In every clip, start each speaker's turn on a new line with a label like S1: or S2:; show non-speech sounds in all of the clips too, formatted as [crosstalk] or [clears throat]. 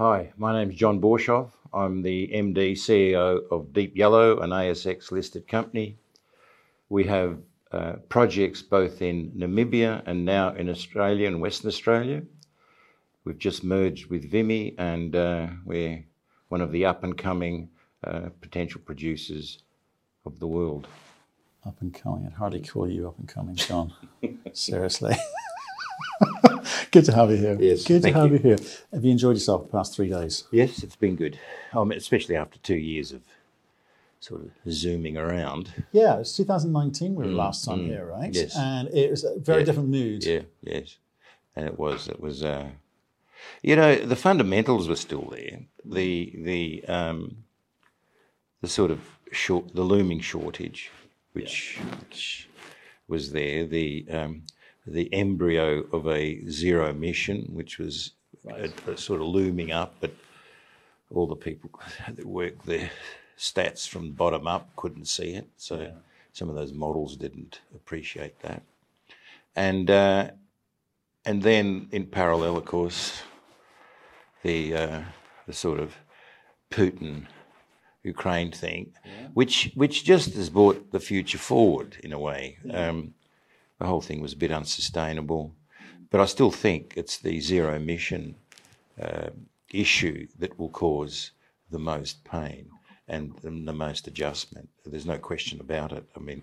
S1: Hi, my name is John Borshoff. I'm the MD CEO of Deep Yellow, an ASX listed company. We have uh, projects both in Namibia and now in Australia and Western Australia. We've just merged with Vimy and uh, we're one of the up and coming uh, potential producers of the world.
S2: Up and coming. I'd hardly call you up and coming, John. [laughs] Seriously. [laughs] [laughs] good to have you here.
S1: Yes,
S2: good to have
S1: you.
S2: you. here. Have you enjoyed yourself the past three days?
S1: Yes, it's been good, um, especially after two years of sort of zooming around.
S2: Yeah, it's 2019 we were last time here, right?
S1: Mm, yes.
S2: And it was a very
S1: Yeah.
S2: different mood.
S1: Yeah, yes, and it was. It was. Uh, you know, the fundamentals were still there. The the um, the sort of short, the looming shortage, which which was there. The um, the embryo of a zero emission, which was a, a sort of looming up, but all the people [laughs] that worked the stats from bottom up couldn't see it. So some of those models didn't appreciate that. And uh, and then in parallel, of course, the uh, the sort of Putin Ukraine thing, which which just has brought the future forward in a way. Um, the whole thing was a bit unsustainable, but I still think it's the zero emission uh, issue that will cause the most pain and the, most adjustment. There's no question about it. I mean,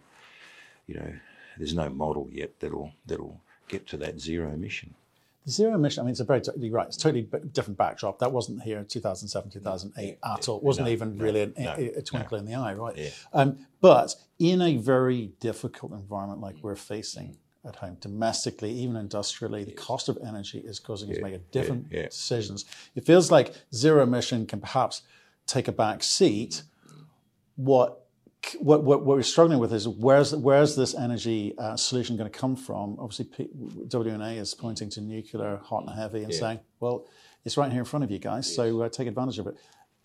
S1: you know, there's no model yet that'll that'll get to that zero emission.
S2: Zero emission, I mean, it's a very, you're right, it's a totally b- different backdrop. That wasn't here in 2007, 2008 at all. It wasn't
S1: No,
S2: even really a,
S1: no,
S2: a, a twinkle in the eye, right?
S1: Yeah.
S2: Um, but in a very difficult environment like we're facing at home, domestically, even industrially, the cost of energy is causing us to make a different
S1: yeah.
S2: decisions. It feels like zero emission can perhaps take a back seat. What what, what, what we're struggling with is where's where's this energy uh, solution going to come from? Obviously, P- WNA is pointing to nuclear, hot and heavy, and saying, "Well, it's right here in front of you guys, so uh, take advantage of it."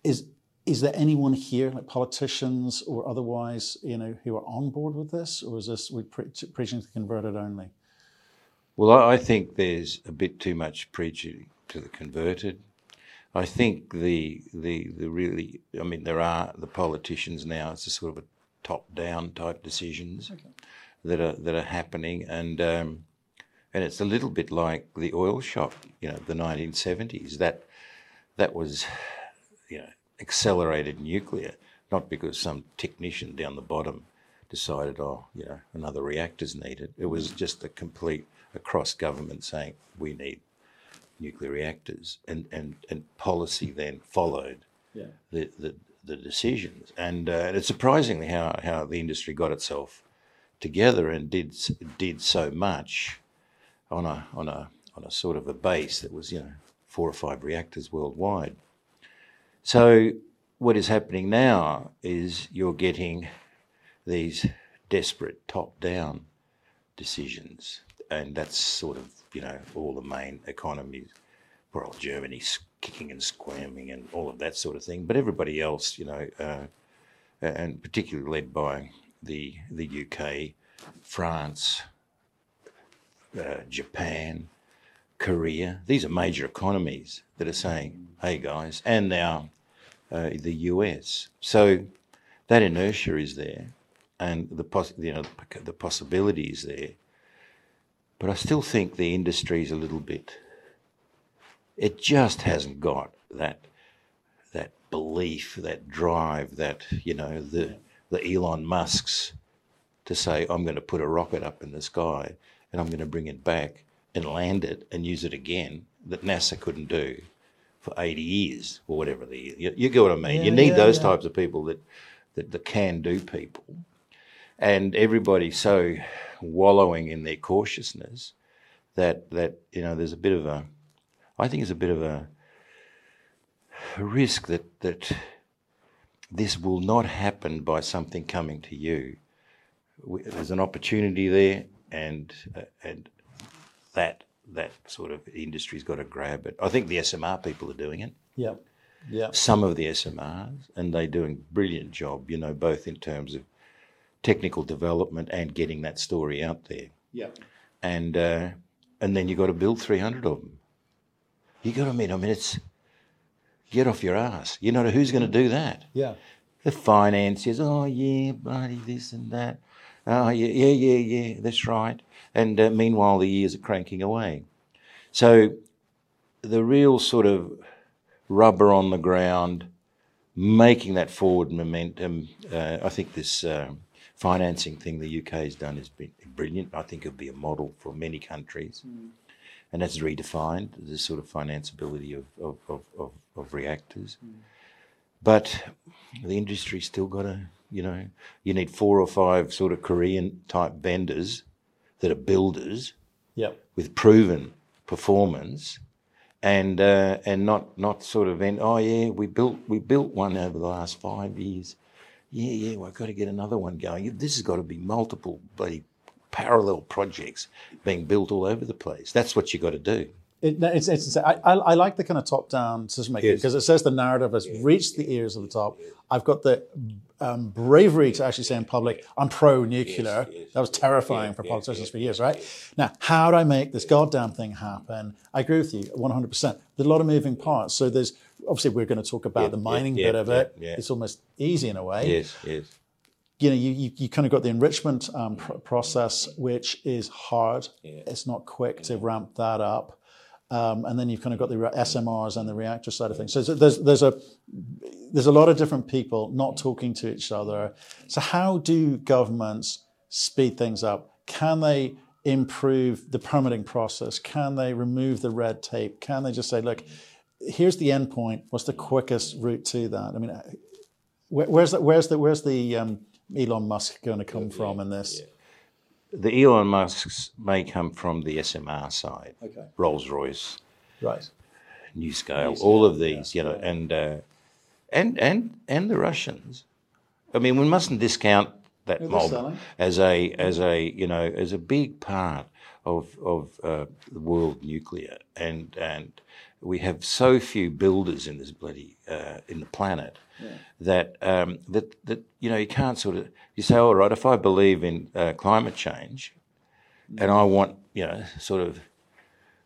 S2: Is is there anyone here, like politicians or otherwise, you know, who are on board with this, or is this we pre- preaching to the converted only?
S1: Well, I, I think there's a bit too much preaching to the converted. I think the the the really, I mean, there are the politicians now. It's a sort of a top-down type decisions that are that are happening, and um, and it's a little bit like the oil shock, you know, the 1970s. That that was, you know, accelerated nuclear, not because some technician down the bottom decided, oh, you know, another reactor's needed. It was just a complete across government saying we need nuclear reactors, and and and policy then followed
S2: Yeah.
S1: the the, the decisions, and uh, it's surprisingly how how the industry got itself together and did did so much on a on a on a sort of a base that was you know four or five reactors worldwide. So what is happening now is you're getting these desperate top down decisions, and that's sort of you know all the main economies. Poor old Germany kicking and squirming and all of that sort of thing, but everybody else, you know, uh, and particularly led by the the UK, France, uh, Japan, Korea. These are major economies that are saying, "Hey guys," and now uh, the US. So that inertia is there, and the poss- you know the possibility is there. But I still think the industry is a little bit. It just hasn't got that that belief, that drive, that you know the the Elon Musk's to say I'm going to put a rocket up in the sky and I'm going to bring it back and land it and use it again that NASA couldn't do for 80 years or whatever the you, you get what I mean. you need
S2: yeah,
S1: those
S2: yeah.
S1: types of people that that the can do people, and everybody's so wallowing in their cautiousness that that you know there's a bit of a I think it's a bit of a, a risk that that this will not happen by something coming to you. There's an opportunity there, and uh, and that that sort of industry's got to grab it. I think the SMR people are doing it.
S2: Yeah. Yeah.
S1: Some of the SMRs, and they're doing a brilliant job. You know, both in terms of technical development and getting that story out there.
S2: Yeah.
S1: And uh, and then you've got to build 300 of them. You got to mean, I mean, it's get off your ass. You know who's going to do that?
S2: Yeah.
S1: The financiers. Oh yeah, bloody this and that. Oh yeah, yeah, yeah, yeah. That's right. And uh, meanwhile, the years are cranking away. So the real sort of rubber on the ground, making that forward momentum. Uh, I think this uh, financing thing the UK has done has been brilliant. I think it'll be a model for many countries. Mm. And that's redefined the sort of financeability of, of, of, of, of reactors. Mm. But the industry's still got to, you know, you need four or five sort of Korean type vendors that are builders
S2: yep.
S1: with proven performance and uh, and not not sort of end, oh yeah we built we built one over the last five years yeah yeah well, I've got to get another one going this has got to be multiple bloody parallel projects being built all over the place that's what you got to do
S2: it, it's, it's, I, I, like the kind of top-down decision making because yes. it says the narrative has reached the ears of the top. I've got the um, bravery to actually say in public, I'm pro-nuclear. Yes, yes. That was terrifying for politicians for years, right? Now, how do I make this goddamn thing happen? I agree with you 100%. There's a lot of moving parts. So there's, obviously we're going to talk about the mining bit of it. It's almost easy in a way.
S1: Yes, yes
S2: you know, you, you, you, kind of got the enrichment um, pr- process, which is hard. Yeah. It's not quick to ramp that up. Um, and then you've kind of got the SMRs and the reactor side of things. So there's there's a there's a lot of different people not talking to each other. So how do governments speed things up? Can they improve the permitting process? Can they remove the red tape? Can they just say, look, here's the end point. What's the quickest route to that? I mean, where's the where's the where's the um, Elon Musk going to come from in this? Yeah
S1: the Elon Musks may come from the SMR side,
S2: okay.
S1: Rolls Royce,
S2: right,
S1: NuScale, all of these, yeah, you know, yeah. and uh, and and and the Russians. I mean, we mustn't discount that mob as a as a you know as a big part of of uh, the world nuclear, and and we have so few builders in this bloody uh, in the planet yeah. that um, that that you know you can't sort of you say all right if I believe in uh, climate change and I want you know sort of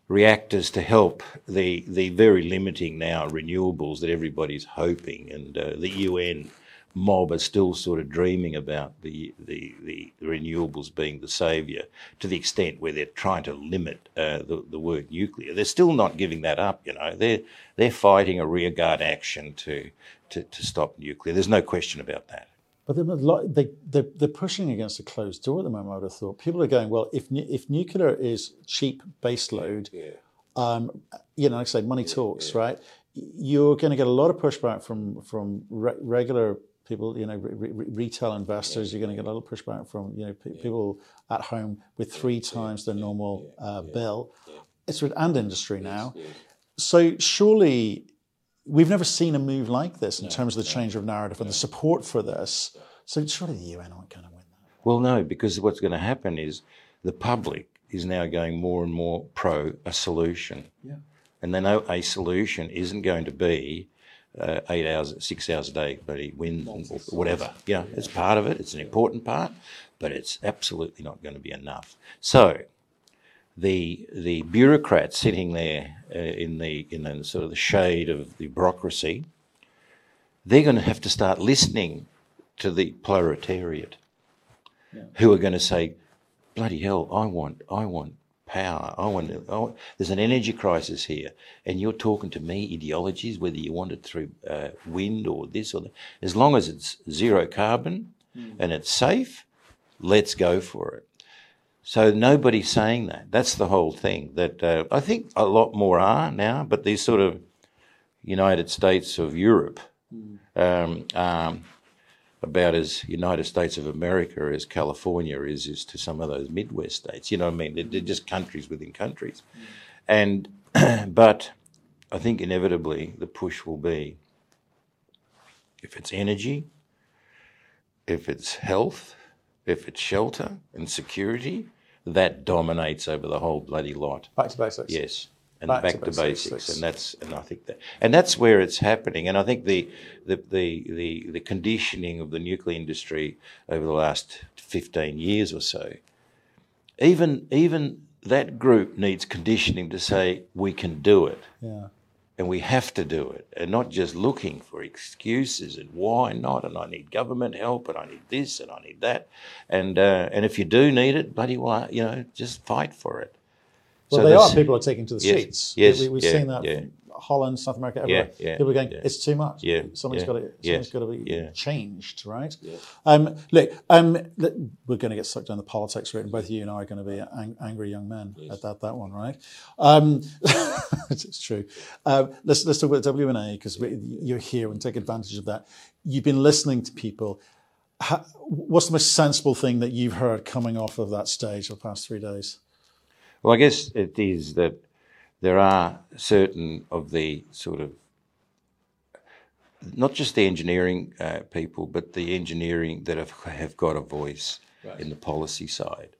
S1: reactors to help the the very limiting now renewables that everybody's hoping and uh, the UN mob are still sort of dreaming about the, the, the renewables being the saviour to the extent where they're trying to limit uh, the, the word nuclear. They're still not giving that up, you know. They're, they're fighting a rearguard action to, to, to stop nuclear. There's no question about that.
S2: But they're, they, they're, they're pushing against a closed door at the moment, I would have thought. People are going, well, if, if nuclear is cheap baseload, yeah. um, you know, like I say, money talks, yeah. right? You're going to get a lot of pushback from, from re- regular people, you know, re- re- retail investors, you're going to get a little pushback from, you know, p- people at home with three times their normal uh, bill. It's with, and industry now. So surely we've never seen a move like this in no, terms of the change of narrative and the support for this. So surely the UN aren't going to win that.
S1: Well, no, because what's going to happen is the public is now going more and more pro a solution.
S2: Yeah.
S1: And they know a solution isn't going to be uh, eight hours, six hours a day, but he wins or whatever. Yeah, it's part of it. It's an important part, but it's absolutely not going to be enough. So the the bureaucrats sitting there uh, in the in the sort of the shade of the bureaucracy, they're going to have to start listening to the proletariat, yeah. who are going to say, "Bloody hell, I want I want power. I want, I want, there's an energy crisis here, and you're talking to me ideologies, whether you want it through uh, wind or this or that. As long as it's zero carbon mm. and it's safe, let's go for it. So nobody's saying that. That's the whole thing. That uh, I think a lot more are now, but these sort of United States of Europe mm. um, um, about as United States of America as California is is to some of those Midwest states. You know what I mean? They're, they're just countries within countries. Mm. And [clears throat] but I think inevitably the push will be if it's energy, if it's health, if it's shelter and security, that dominates over the whole bloody lot.
S2: Back to basics.
S1: Yes and back, back to, to basics. basics. And that's and I think that and that's where it's happening. And I think the the, the the the conditioning of the nuclear industry over the last fifteen years or so, even even that group needs conditioning to say we can do it.
S2: Yeah.
S1: And we have to do it, and not just looking for excuses and why not, and I need government help, and I need this, and I need that, and uh, and if you do need it, bloody well, you know, just fight for it.
S2: Well,
S1: So
S2: they are. People are taking to the
S1: Yes,
S2: streets.
S1: yes,
S2: we, we've
S1: yeah,
S2: seen that.
S1: yeah.
S2: Holland, South America, everywhere.
S1: yeah,
S2: People are going.
S1: yeah.
S2: It's too much.
S1: Yeah,
S2: something's
S1: yeah,
S2: got to. Something's
S1: yes,
S2: got to be
S1: yeah.
S2: changed, right? Um, look, um, we're going to get sucked down the politics route, and both you and I are going to be ang- angry young men at that that one, right? Um, [laughs] it's, it's true. Um, let's let's talk about WNA because you're here and take advantage of that. You've been listening to people. How, what's the most sensible thing that you've heard coming off of that stage the past three days?
S1: Well, I guess it is that there are certain of the sort of not just the engineering uh, people, but the engineering that have, have got a voice in the policy side,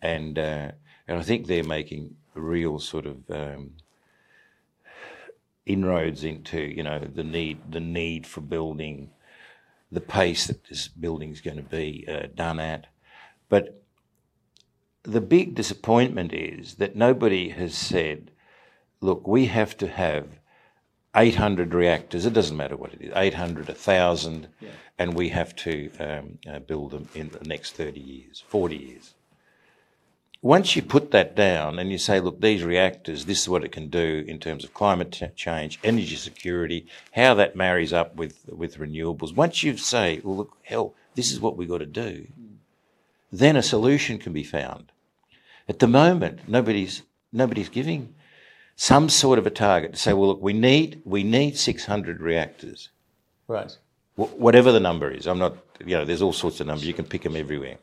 S1: and uh, and I think they're making real sort of um, inroads into you know the need the need for building the pace that this building is going to be uh, done at, but the big disappointment is that nobody has said, look, we have to have 800 reactors, it doesn't matter what it is, 800, 1,000, and we have to um, uh, build them in the next 30 years, 40 years. Once you put that down and you say, look, these reactors, this is what it can do in terms of climate change, energy security, how that marries up with, with renewables. Once you say, well, look, hell, this is what we've got to do, then a solution can be found. At the moment, nobody's nobody's giving some sort of a target to say, well, look, we need we need 600 reactors,
S2: Right.
S1: wh- whatever the number is. I'm not, you know, there's all sorts of numbers. You can pick them everywhere.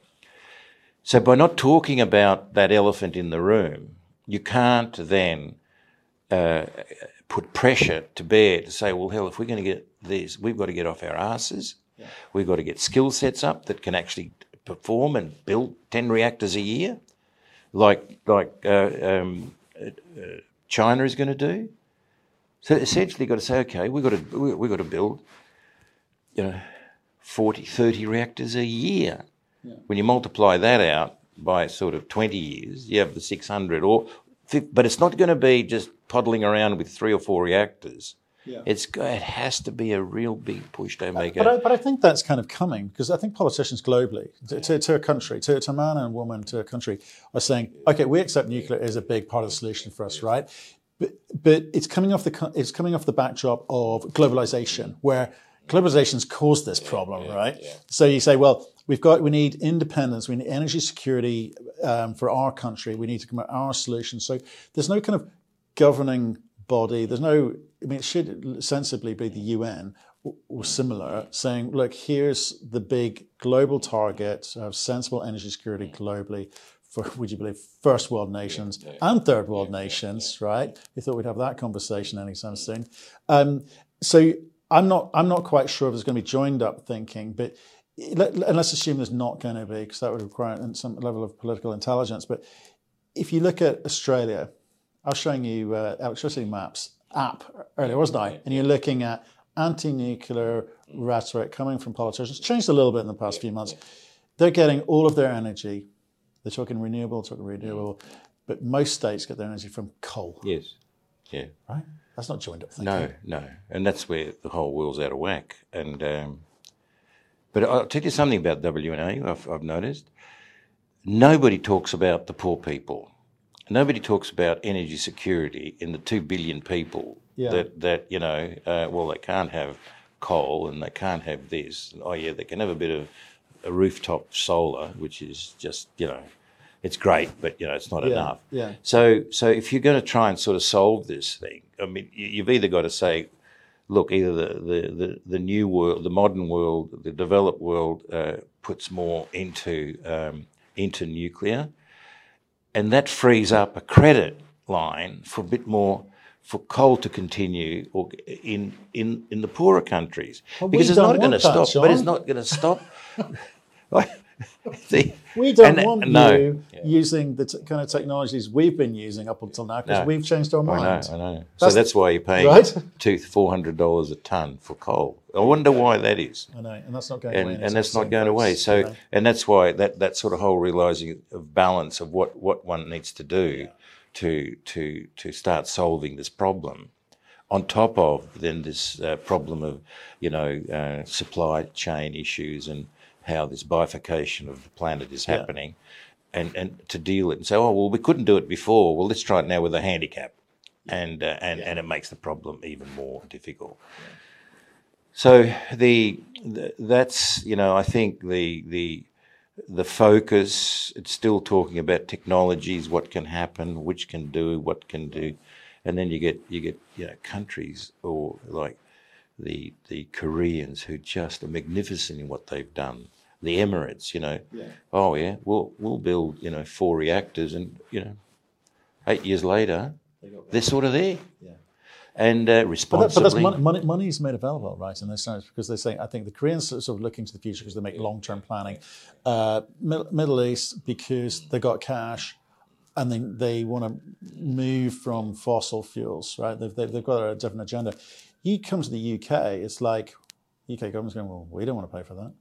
S1: So by not talking about that elephant in the room, you can't then uh, put pressure to bear to say, well, hell, if we're going to get these, we've got to get off our asses. We've got to get skill sets up that can actually perform and build 10 reactors a year, like, like uh, um, uh, China is going to do. So essentially, you've got to say, okay, we've got to, we- we've got to build, you know, 40, 30 reactors a year. When you multiply that out by sort of 20 years, you have the 600 or, but it's not going to be just toddling around with three or four reactors.
S2: Yeah.
S1: It's it has to be a real big push to make
S2: But
S1: it.
S2: I, but I think that's kind of coming because I think politicians globally, to, to, to a country, to, to a man and a woman, to a country, are saying, okay, we accept nuclear is a big part of the solution for us, right? But, but it's coming off the it's coming off the backdrop of globalization, where globalization's caused this problem, right? So you say, well, we've got we need independence, we need energy security um, for our country, we need to come up with our solution. So there's no kind of governing body. There's no. I mean, it should sensibly be the UN or, similar, saying, "Look, here's the big global target of sensible energy security globally." For would you believe first world nations and third world nations, right? We thought we'd have that conversation anytime soon. Um, so I'm not I'm not quite sure if there's going to be joined up thinking, but let, and let's assume there's not going to be because that would require some level of political intelligence. But if you look at Australia, I was showing you uh, electricity maps app earlier, wasn't I? And you're looking at anti-nuclear rhetoric coming from politicians. Changed a little bit in the past few months. They're getting all of their energy. They're talking renewable, talking renewable, but most states get their energy from coal.
S1: yes. Yeah.
S2: Right? That's not joined up thinking.
S1: No, no, and that's where the whole world's out of whack. And um, but I'll tell you something about WNA. I've, I've noticed nobody talks about the poor people. Nobody talks about energy security in the two billion people
S2: Yeah.
S1: that that you know. Uh, well, they can't have coal and they can't have this. Oh yeah, they can have a bit of a rooftop solar, which is just you know, it's great, but you know, it's not
S2: Yeah,
S1: enough.
S2: yeah.
S1: So, so if you're going to try and sort of solve this thing, I mean, you- you've either got to say, look, either the, the, the, the new world, the modern world, the developed world uh, puts more into um, into nuclear, and that frees up a credit line for a bit more for coal to continue or in in in the poorer countries
S2: Well,
S1: because it's
S2: don't
S1: not going to stop. But it's not going to stop. [laughs] [laughs] See,
S2: We don't
S1: and-
S2: want
S1: no.
S2: you using the t- kind of technologies we've been using up until now because
S1: No.
S2: we've changed our
S1: I
S2: mind.
S1: know, I know. so
S2: That's-
S1: that's why you're paying
S2: Right?
S1: two, four hundred dollars a ton for coal. I wonder why that is,
S2: I know, and that's not going
S1: and
S2: away.
S1: and that's not going away. So, and that's why that that sort of whole realizing of balance of what what one needs to do to to to start solving this problem on top of then this uh, problem of, you know, uh, supply chain issues and how this bifurcation of the planet is happening, and and to deal it and say, oh well, we couldn't do it before. Well, let's try it now with a handicap, and uh, and and it makes the problem even more difficult. So the, the that's you know I think the the the focus it's still talking about technologies, what can happen, which can do, what can do, and then you get you get you know countries or like the the Koreans who just are magnificent in what they've done. The Emirates, you know,
S2: Yeah.
S1: oh yeah, we'll we'll build you know four reactors, and you know, eight years later they're sort of there,
S2: Yeah.
S1: and uh,
S2: But, that,
S1: responsibly.
S2: but that's money, money, money is made available, right? And this sense, because they say I think the Koreans are sort of looking to the future because they make long term planning. Uh, Mid- Middle East because they got cash and they, they want to move from fossil fuels, right? They've, they've, they've got a different agenda. You come to the UK, it's like UK government's going, well, we don't want to pay for that.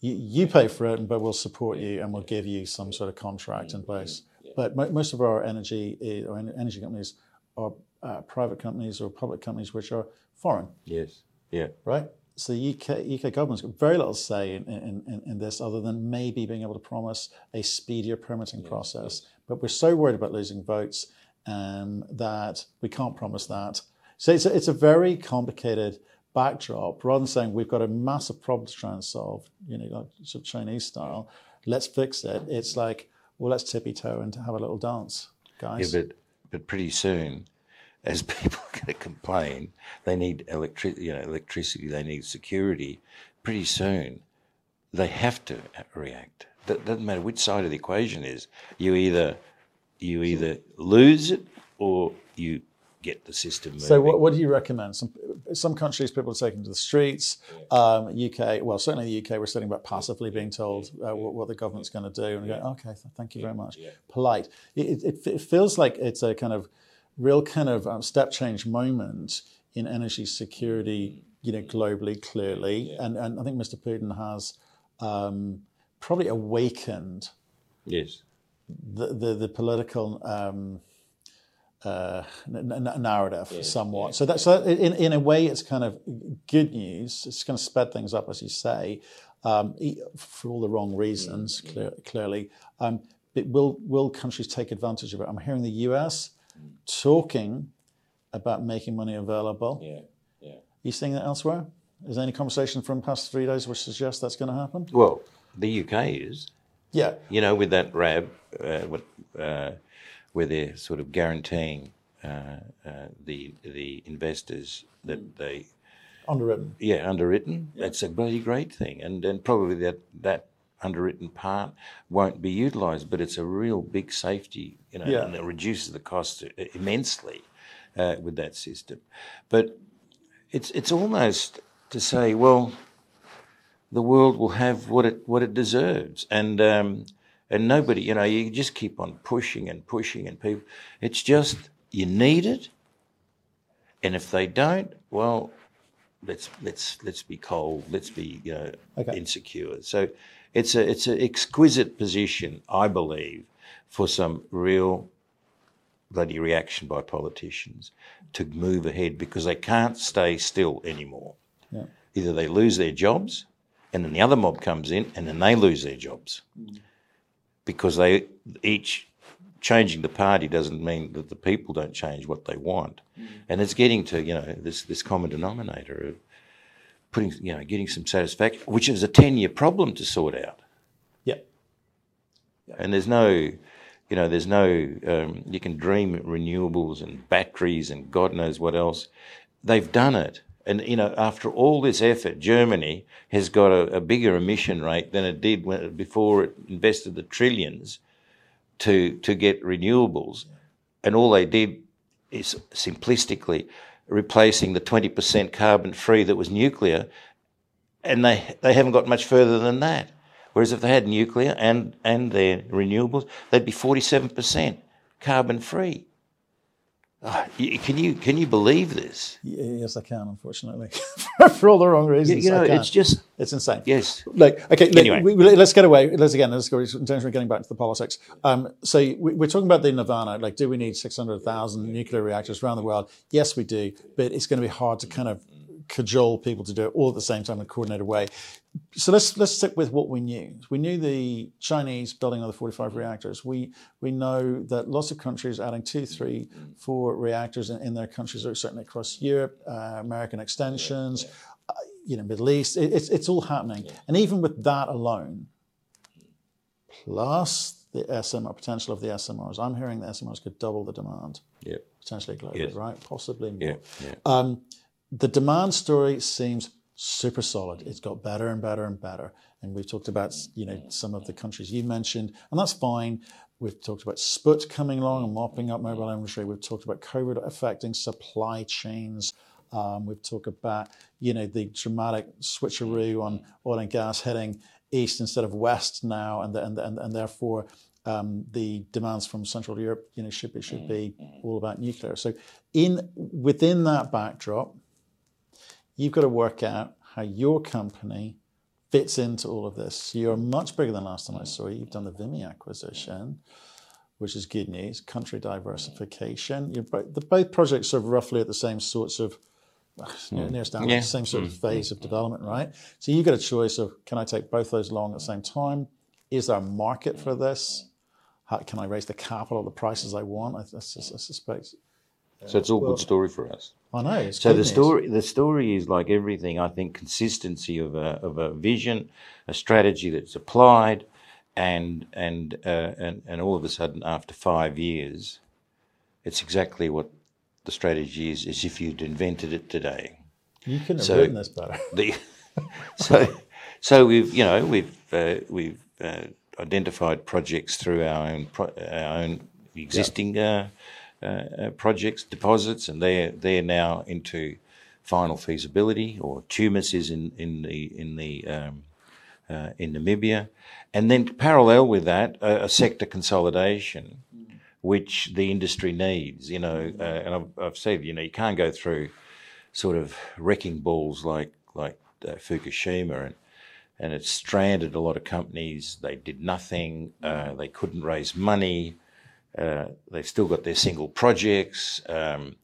S2: You, you pay for it, but we'll support you and we'll give you some sort of contract in place. But mo- most of our energy is, or energy companies are uh, private companies or public companies which are foreign,
S1: yes, yeah,
S2: right? So the UK, UK government's got very little say in, in, in, in this other than maybe being able to promise a speedier permitting process. But we're so worried about losing votes um, that we can't promise that. So it's a, it's a very complicated backdrop. Rather than saying we've got a massive problem to try and solve, you know, like sort of Chinese style, let's fix it. It's like, well, let's tippy toe and have a little dance, guys. yeah.
S1: But but pretty soon, as [laughs] people are going to complain, they need electricity. You know, electricity. They need security. Pretty soon, they have to react. That doesn't matter which side of the equation is. You either you either lose it or you get the system moving.
S2: So, what, what do you recommend? Some some countries, people are taking to the streets. Um, UK, well, certainly the UK, we're sitting about passively being told uh, what, what the government's going to do, and we go, okay, th- thank you very much. Polite. It, it, it feels like it's a kind of real kind of um, step change moment in energy security, you know, globally, clearly, and and I think Mr. Putin has um, probably awakened
S1: yes.
S2: the the, the political um, uh, n- n- narrative somewhat. So that so in in a way, it's kind of good news. It's going to sped things up, as you say, um, e- for all the wrong reasons. Clear, clearly, um, but will will countries take advantage of it? I'm hearing the U.S. talking about making money available.
S1: Yeah. Yeah.
S2: you seeing that elsewhere? Is there any conversation from the past three days which suggests that's going to happen?
S1: Well, the UK is.
S2: Yeah.
S1: you know, with that RAB, uh, what, uh, where they're sort of guaranteeing uh, uh, the the investors that they
S2: Underwritten.
S1: yeah underwritten. That's a bloody great thing, and and probably that that underwritten part won't be utilised, but it's a real big safety, you know,
S2: Yeah.
S1: and it reduces the cost immensely uh, with that system. But it's it's almost to say, well, the world will have what it what it deserves, and um, and nobody, you know, you just keep on pushing and pushing, and people, it's just you need it, and if they don't, well, let's let's let's be cold, let's be you know
S2: Okay.
S1: insecure. So it's a it's an exquisite position, I believe, for some real bloody reaction by politicians to move ahead because they can't stay still anymore.
S2: Yeah.
S1: Either they lose their jobs, and then the other mob comes in, and then they lose their jobs mm. Because they each changing the party doesn't mean that the people don't change what they want, and it's getting to you know this this common denominator of putting you know getting some satisfaction, which is a ten year problem to sort out.
S2: Yeah.
S1: And there's no, you know, there's no, um, you can dream renewables and batteries and God knows what else. They've done it. And, you know, after all this effort, Germany has got a, a bigger emission rate than it did when, before it invested the trillions to, to get renewables. And all they did is simplistically replacing the 20% carbon free that was nuclear. And they, they haven't got much further than that. Whereas if they had nuclear and, and their renewables, they'd be 47% carbon free. Uh, can you can you believe this?
S2: Yes, I can. Unfortunately, [laughs] for all the wrong reasons.
S1: You know, it's just
S2: it's insane.
S1: Yes.
S2: Like okay,
S1: anyway.
S2: we, let's get away. Let's again. Let's go. In terms of getting back to the politics. Um, so we, we're talking about the nirvana. Like, do we need six hundred thousand nuclear reactors around the world? Yes, we do. But it's going to be hard to kind of cajole people to do it all at the same time in a coordinated way. So let's let's stick with what we knew. We knew the Chinese building another 45 reactors. We we know that lots of countries adding two, three, four reactors in, in their countries, or certainly across Europe, uh, American extensions, uh, you know, Middle East. It, it's it's all happening. And even with that alone, plus the SMR potential of the SMRs, I'm hearing the SMRs could double the demand.
S1: Yep.
S2: Potentially globally, right? Possibly more.
S1: Yeah. yeah.
S2: Um, the demand story seems super solid. It's got better and better and better. And we've talked about, you know, some of the countries you mentioned, and that's fine. We've talked about SPUT coming along and mopping up mobile industry. We've talked about COVID affecting supply chains. Um, we've talked about, you know, the dramatic switcheroo on oil and gas heading east instead of west now, and and and, and therefore um, the demands from Central Europe, you know, should be should be all about nuclear. So, in within that backdrop, you've got to work out how your company fits into all of this. You're much bigger than last time I saw you. You've done the Vimy acquisition, which is good news. Country diversification. You're both, the both projects are roughly at the same sorts of well, near, hmm. near standard,
S1: Yeah.
S2: same sort of hmm. phase of development, right? So you get a choice of can I take both those along at the same time? Is there a market for this? How, can I raise the capital at the prices I want? I, I, I suspect.
S1: So it's all good story for us.
S2: I know.
S1: So the story, the story is like everything. I think consistency of a of a vision, a strategy that's applied, and and uh, and and all of a sudden, after five years, it's exactly what the strategy is. As if you'd invented it today.
S2: You couldn't have
S1: so-
S2: written this better.
S1: The [laughs] so so we've you know we've uh, we've uh, identified projects through our own pro- our own existing uh, uh, uh, projects deposits, and they're they're now into final feasibility, or Tumas is in in the in the um, uh, in Namibia, and then parallel with that, a, a sector consolidation, which the industry needs. You know, uh, and I've, I've said, you know, you can't go through sort of wrecking balls like like uh, Fukushima, and and it stranded a lot of companies. They did nothing. They couldn't raise money. Uh, they've still got their single projects. Um,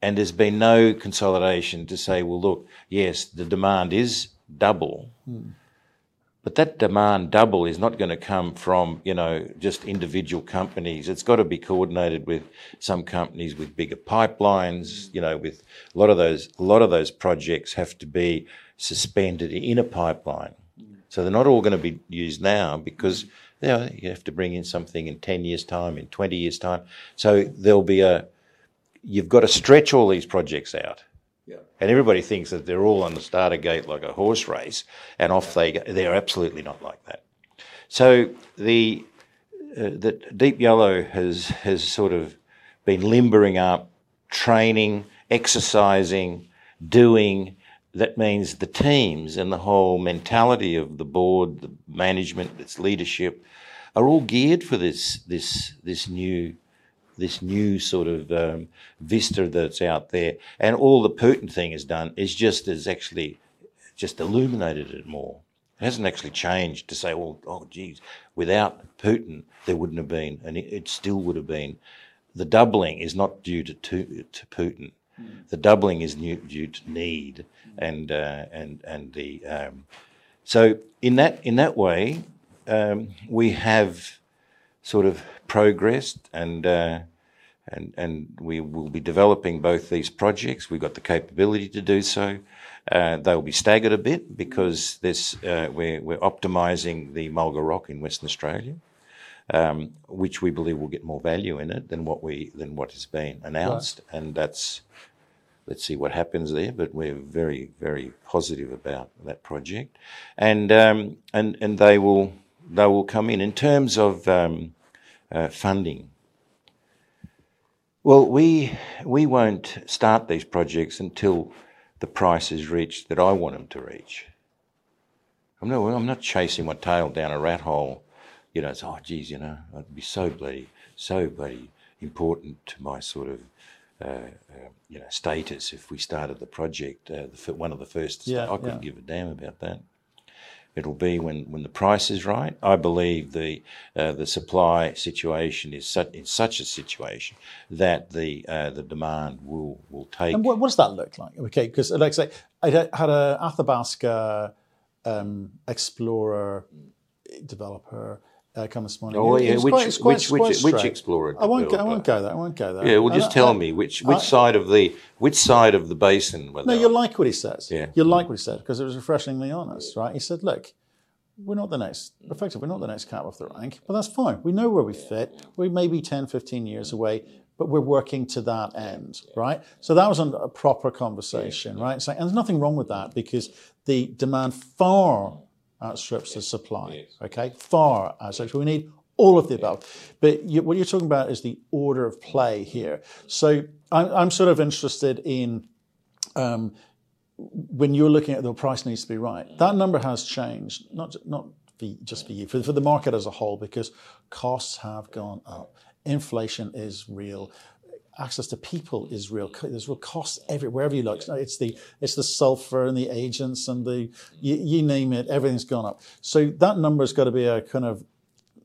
S1: and there's been no consolidation to say, well, look, yes, the demand is double, but that demand double is not going to come from, you know, just individual companies. It's got to be coordinated with some companies with bigger pipelines, you know, with a lot of those, a lot of those projects have to be suspended in a pipeline. So they're not all going to be used now because you, know, you have to bring in something in 10 years' time, in 20 years' time. So there'll be a, you've got to stretch all these projects out. Yeah. And everybody thinks that they're all on the starter gate like a horse race, and off they go. They're absolutely not like that. So the uh, the Deep Yellow has has sort of been limbering up, training, exercising, doing. That means the teams and the whole mentality of the board, the management, its leadership, are all geared for this this this new this new sort of um, vista that's out there, and all the Putin thing has done is just has actually just illuminated it more. It hasn't actually changed to say, well, oh, geez, without Putin, there wouldn't have been, and it, still would have been. The doubling is not due to to, to Putin. The doubling is new, due to need, and uh, and and the um, so in that in that way, um, we have sort of progressed and uh, and and we will be developing both these projects. We've got the capability to do so. Uh, they'll be staggered a bit because this uh, we're we're optimising the Mulga Rock in Western Australia, um, which we believe will get more value in it than what we than what has been announced, and that's let's see what happens there. But we're very, very positive about that project, and um, and and they will they will come in in terms of um, uh, funding. Well, we we won't start these projects until the price is reached that I want them to reach. I'm not I'm not chasing my tail down a rat hole. You know, it's oh geez, you know, it'd be so bloody so bloody important to my sort of uh, uh, you know status if we started the project. Uh, the, one of the first.
S2: Yeah.
S1: I couldn't
S2: yeah.
S1: give a damn about that. It'll be when, when the price is right. I believe the uh, the supply situation is such in such a situation that the uh, the demand will will take.
S2: And what, what does that look like? Okay, because like I say, I had had a Athabasca um, explorer developer uh, come this morning.
S1: Oh yeah, which
S2: quite- quite-
S1: which
S2: quite
S1: which which explorer?
S2: I won't. Go, I won't go there. I won't go there.
S1: Yeah, well, just
S2: And
S1: tell
S2: I-
S1: me which which side of the which side of the basin
S2: No, you'll like what he says.
S1: Yeah.
S2: You'll like what he said because it was refreshingly honest, right? He said, look, we're not the next, effectively, we're not the next cab off the rank, but that's fine. We know where we fit. We may be 10, 15 years away, but we're working to that end, right? So that was a a proper conversation, right? So, and there's nothing wrong with that because the demand far outstrips the supply, okay? Far outstrips. We need all of the above. But you, what you're talking about is the order of play here. So I'm, I'm sort of interested in um, when you're looking at the price needs to be right. That number has changed, not not for, just for you, for, for the market as a whole, because costs have gone up. Inflation is real. Access to people is real. There's real costs everywhere, wherever you look. It's the it's the sulfur and the agents and the mm-hmm. you, you name it. Everything's gone up. So that number's got to be a kind of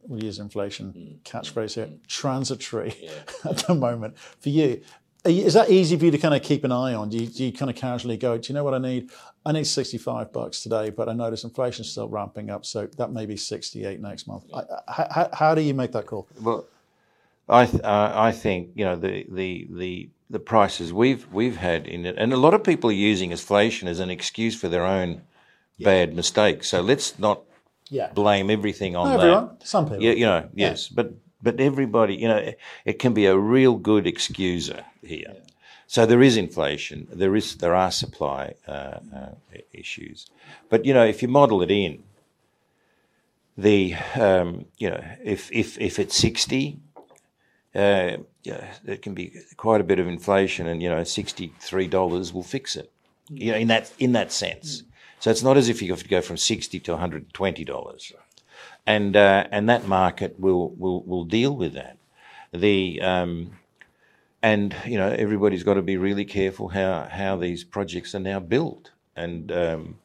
S2: we'll use inflation mm-hmm. catchphrase here, mm-hmm. transitory [laughs] at the moment for you. You- Is that easy for you to kind of keep an eye on? Do you, do you kind of casually go, do you know what I need? I need 65 bucks today, but I notice inflation's still ramping up, so that may be 68 next month. I, I, how, how do you make that call?
S1: Well, I th- uh, I think you know the, the the the prices we've we've had in it, and a lot of people are using inflation as an excuse for their own bad mistakes. So let's not
S2: Yeah.
S1: blame everything on
S2: Not
S1: that.
S2: everyone, some people.
S1: Yeah, you know, yes, but but everybody, you know, it, it can be a real good excuser here. So there is inflation, there is there are supply uh, uh, issues, but you know, if you model it in, the um, you know, if if if it's sixty. Uh, yeah, there can be quite a bit of inflation, and you know, sixty-three dollars will fix it. You know, in that in that sense. So it's not as if you have to go from sixty to one hundred and twenty dollars and uh, and that market will will will deal with that. The um, and you know everybody's got to be really careful how how these projects are now built and um,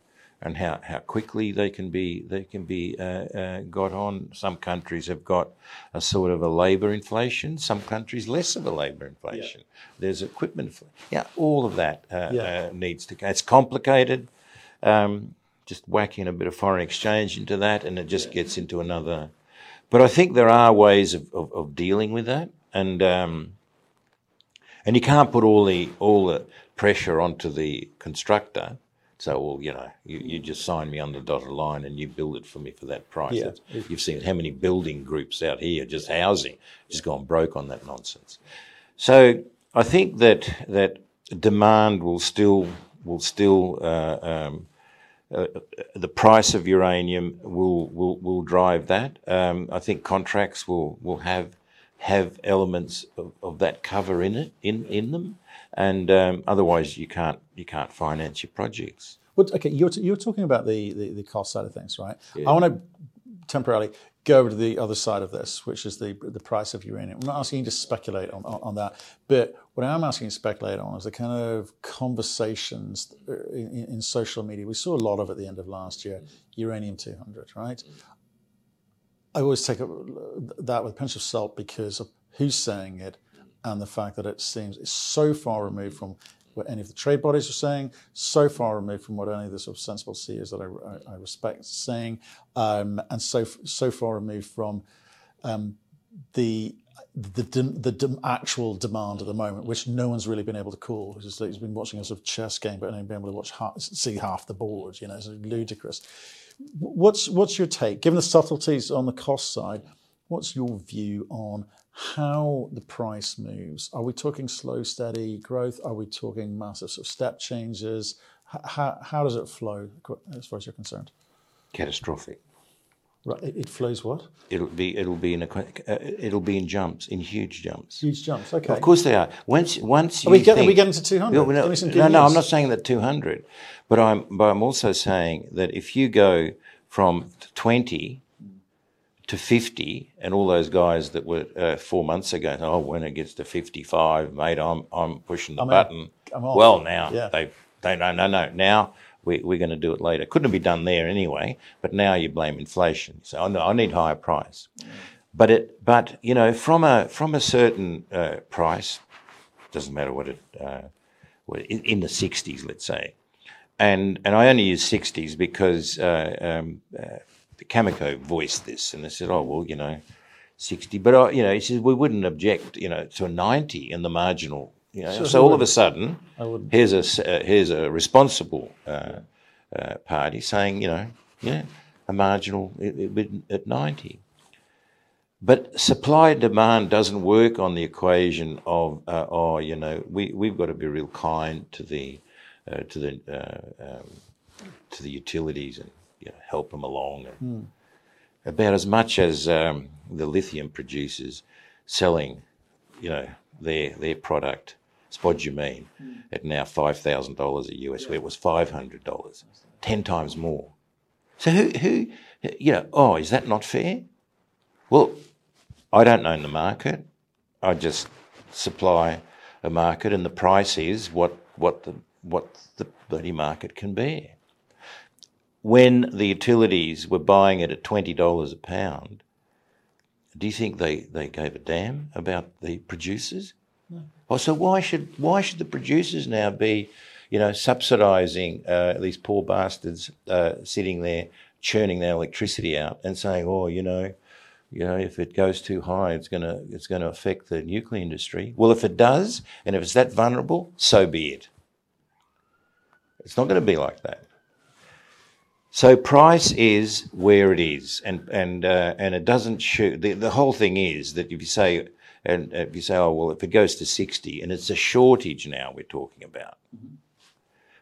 S1: and how, how quickly they can be they can be uh, uh, got on. Some countries have got a sort of a labour inflation. Some countries less of a labour inflation. There's equipment. Yeah, all of that uh,
S2: Yeah.
S1: uh, needs to. It's complicated. Um, just whacking a bit of foreign exchange into that, and it just gets into another. But I think there are ways of, of, of dealing with that, and um, and you can't put all the all the pressure onto the constructor. So, well, you know, you, you just sign me on the dotted line and you build it for me for that price.
S2: Yeah.
S1: You've seen how many building groups out here, just housing, just gone broke on that nonsense. So I think that that demand will still will still uh, um, uh, the price of uranium will will, will drive that. Um, I think contracts will will have have elements of, of that cover in it in, in them, and um, otherwise you can't you can't finance your projects.
S2: Well, okay, you're, t- you're talking about the, the, the cost side of things, right? I want to temporarily go over to the other side of this, which is the the price of uranium. I'm not asking you to speculate on, on, on that, but what I am asking you to speculate on is the kind of conversations uh, in, in social media. We saw a lot of at the end of last year, uranium 200, right? I always take a, that with a pinch of salt because of who's saying it and the fact that it seems it's so far removed from what any of the trade bodies are saying, so far removed from what any of the sort of sensible seers that I, I, I respect are saying, um, and so so far removed from um, the the, the actual demand at the moment, which no one's really been able to call. It's like he's been watching a sort of chess game, but only been able to watch see half the board. You know, it's ludicrous. What's what's your take, given the subtleties on the cost side? What's your view on how the price moves? Are we talking slow, steady growth? Are we talking massive sort of step changes? How, how does it flow as far as you're concerned?
S1: Catastrophic.
S2: Right, it, it flows what?
S1: It'll be it'll be in a uh, it'll be in jumps in huge jumps.
S2: Huge jumps. Okay.
S1: Of course they are. Once once you
S2: Are we, get,
S1: think,
S2: we getting to 200?
S1: No, no,
S2: Give me some good
S1: no, no, I'm not saying that 200, but I'm but I'm also saying that if you go from 20 to 50, and all those guys that were uh, four months ago, oh, when it gets to 55, mate, I'm, I'm pushing the
S2: I'm
S1: button. Well, now
S2: Yeah.
S1: they they no no no now we, we're going to do it later. Couldn't be done there anyway, but now you blame inflation. So I, know, I need higher price, but it but you know from a from a certain uh, price, doesn't matter what it uh, what in, in the 60s, let's say, and and I only use 60s because uh, um, uh, Cameco voiced this, and they said, oh well, you know. 60, but uh, you know, he says we wouldn't object, you know, to a 90 in the marginal, you know.
S2: So
S1: So, all of a sudden, here's a uh, here's a responsible uh, uh, party saying, you know, yeah, a marginal at 90. But supply and demand doesn't work on the equation of, uh, oh, you know, we, we've got to be real kind to the, uh, to the, uh, um, to the utilities and you know, help them along. And About as much as um, the lithium producers selling, you know, their their product, spodumene, at now five thousand dollars a US, where it was five hundred dollars, ten times more. So who who, you know, oh, is that not fair? Well, I don't own the market. I just supply a market, and the price is what what the what the bloody market can bear. When the utilities were buying it at twenty dollars a pound, do you think they, they gave a damn about the producers? No. Oh, so why should why should the producers now be, you know, subsidising uh, these poor bastards uh, sitting there churning their electricity out and saying, oh, you know, you know, if it goes too high, it's gonna it's gonna affect the nuclear industry. Well, if it does, and if it's that vulnerable, so be it. It's not going to be like that. So price is where it is, and and uh, and it doesn't shoot. The, the whole thing is that if you say and if you say, oh well, if it goes to sixty, and it's a shortage now we're talking about,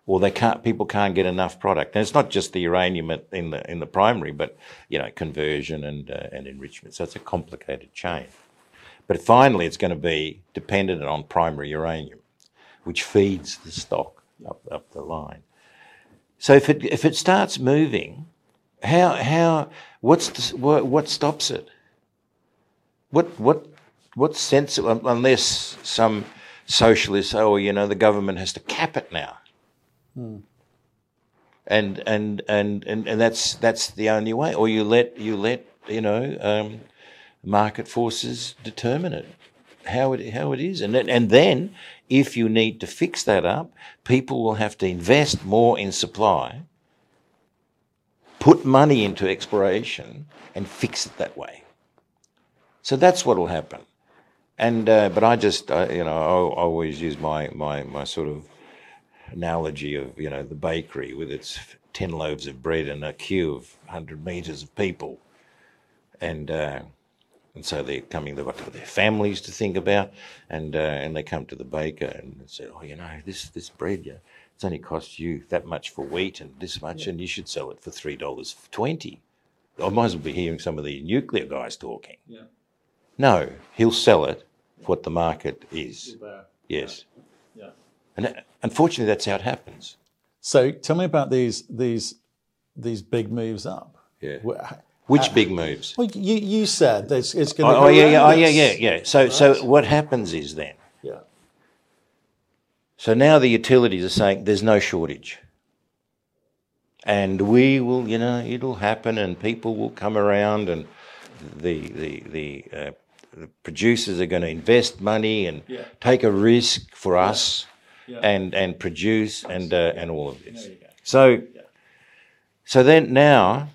S1: well, they can't. People can't get enough product, and it's not just the uranium in the in the primary, but you know conversion and uh, and enrichment. So it's a complicated chain. But finally, it's going to be dependent on primary uranium, which feeds the stock up up the line. So if it if it starts moving, how how what's the, what what stops it? What what what sense unless some socialists say, oh you know the government has to cap it now, and, and and and and that's that's the only way, or you let you let you know um, market forces determine it. How it how it is, and then, and then if you need to fix that up, people will have to invest more in supply, put money into exploration, and fix it that way. So that's what will happen. And uh, but I just you know I, I always use my, my my sort of analogy of you know the bakery with its ten loaves of bread and a queue of hundred meters of people, and. Uh, and so they're coming, they've got their families to think about, and uh, and they come to the baker and say, oh, you know, this this bread, yeah, it's only cost you that much for wheat and this much, and you should sell it for three dollars twenty. I might as well be hearing some of the nuclear guys talking.
S2: Yeah.
S1: No, he'll sell it for what the market is. Yes,
S2: Yeah.
S1: and uh, unfortunately, that's how it happens.
S2: So tell me about these these these big moves up.
S1: Yeah.
S2: Wh-
S1: Which big moves?
S2: Well, you, you said that it's, it's going to
S1: Oh, oh yeah, yeah, oh yeah, yeah, yeah. So, so what happens is then
S2: yeah.
S1: So now the utilities are saying there's no shortage. And we will, you know, it'll happen and people will come around and the, the, the, uh, the producers are going to invest money and
S2: Yeah.
S1: take a risk for us
S2: Yeah.
S1: and, and produce and, uh, and all of this. So, so then now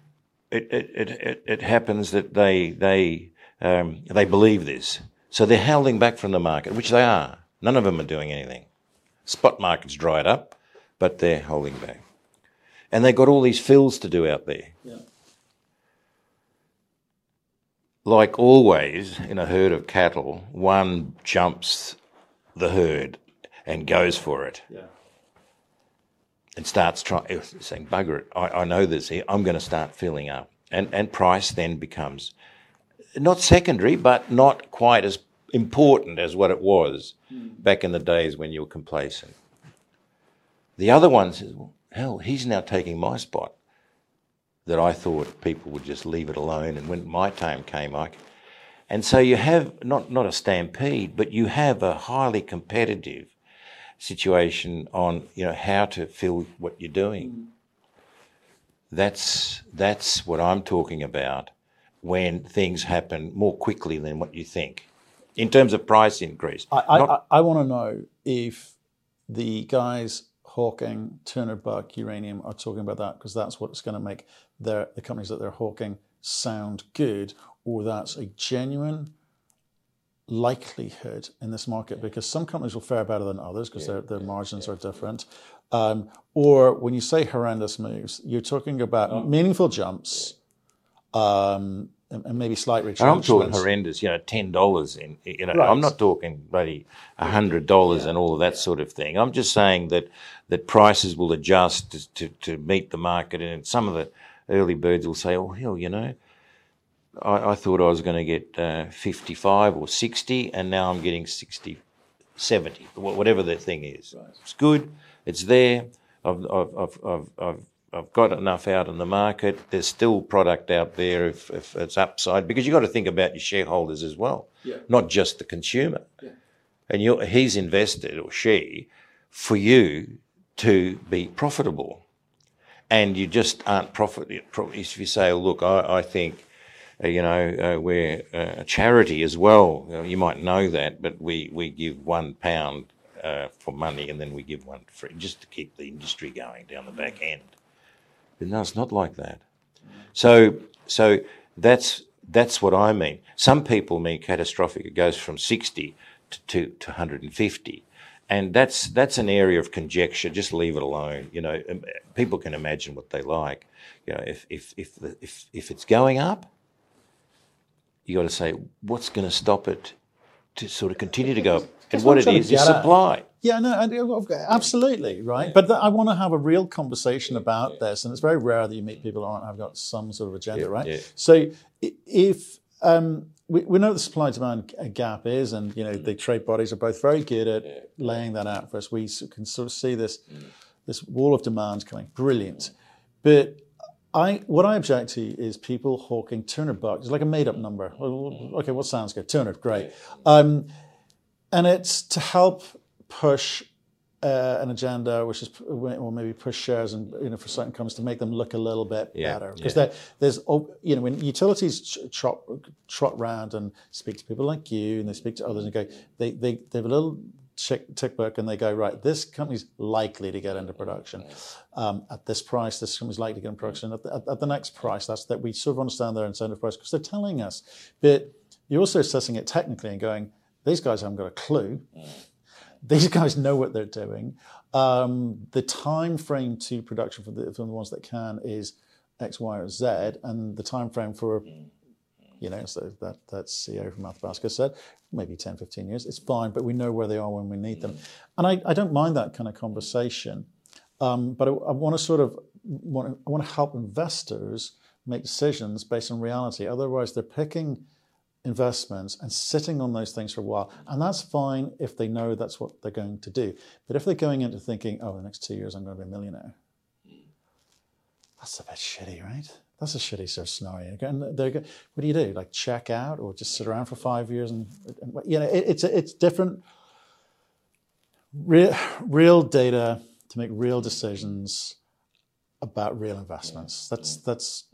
S1: it, it, it, it, happens that they, they, um, they believe this. So they're holding back from the market, which they are. None of them are doing anything. Spot market's dried up, but they're holding back. And they've got all these fills to do out there.
S2: Yeah.
S1: Like always in a herd of cattle, one jumps the herd and goes for it
S2: Yeah.
S1: And starts trying, saying, bugger it, I, I know this I'm going to start filling up. And, and price then becomes not secondary, but not quite as important as what it was back in the days when you were complacent. The other one says, well, hell, he's now taking my spot. that I thought people would just leave it alone. And when my time came, I, and so you have not not a stampede, but you have a highly competitive situation on you know how to fill what you're doing. Mm. That's that's what I'm talking about when things happen more quickly than what you think in terms of price increase.
S2: I, I, I, I want to know if the guys hawking 200 buck uranium are talking about that because that's what's going to make their, the companies that they're hawking sound good, or that's a genuine likelihood in this market because some companies will fare better than others because yeah, their, their margins yeah. are different. Um, or when you say horrendous moves, you're talking about oh. meaningful jumps um, and, and, maybe slight retrenchments.
S1: I'm talking horrendous, you know, ten dollars in. You know, right. I'm not talking bloody hundred dollars yeah. and all of that sort of thing. I'm just saying that that prices will adjust to, to, to meet the market, and some of the early birds will say, "Oh hell, you know." I, I thought I was going to get uh, 55 or 60, and now I'm getting 60, 70, whatever the thing is. Right. It's good. It's there. I've, I've, I've, I've, I've got enough out in the market. There's still product out there if, if it's upside because you've got to think about your shareholders as well, yeah. not just the consumer. Yeah. And you he's invested, or she, for you to be profitable. And you just aren't profit. If you say, look, I, I think you know, uh, we're uh, a charity as well. You might know that, but we, we give one pound uh, for money and then we give one free just to keep the industry going down the back end. But no, it's not like that. So, so that's that's what I mean. Some people mean catastrophic. It goes from 60 to, to, to 150. And that's that's an area of conjecture. Just leave it alone. You know, um, people can imagine what they like. You know, if if if the, if if it's going up, you got to say what's going to stop it to sort of continue to go up. And what it is is supply.
S2: Yeah, no, absolutely, right. But I want to have a real conversation about yeah. this, and it's very rare that you meet people who aren't have got some sort of agenda, yeah, right? Yeah. So if um, we, we know what the supply demand gap is, and you know the trade bodies are both very good at laying that out for us. We can sort of see this mm. this wall of demand coming, brilliant. But I, what I object to is people hawking 200 bucks. It's like a made up number. Okay, what sounds good? 200, great. Um, and it's to help push uh, an agenda, which is, or maybe push shares and, you know, for certain companies to make them look a little bit yeah, better. Because yeah. there's, oh, you know, when utilities trot, trot around and speak to people like you and they speak to others and go, they, they, they have a little tick book and they go, right, this company's likely to get into production um, at this price. This company's likely to get into production at the, at, at the next price. That's that we sort of understand their incentive price because they're telling us. But you're also assessing it technically and going, these guys haven't got a clue. These guys know what they're doing. Um, the time frame to production for the, for the ones that can is X, Y, or Z, and the time frame for you know, so that, that CEO from Athabasca said, maybe 10, 15 years, it's fine, but we know where they are when we need them. And I, I don't mind that kind of conversation, um, but I, I want to sort of, want, I want to help investors make decisions based on reality. Otherwise, they're picking investments and sitting on those things for a while. And that's fine if they know that's what they're going to do. But if they're going into thinking, oh, the next two years I'm going to be a millionaire, that's a bit shitty, right? That's a shitty sort of scenario. And they're, what do you do? Like check out or just sit around for five years? And, and you know, it, it's it's different. Real, real data to make real decisions about real investments. That's that's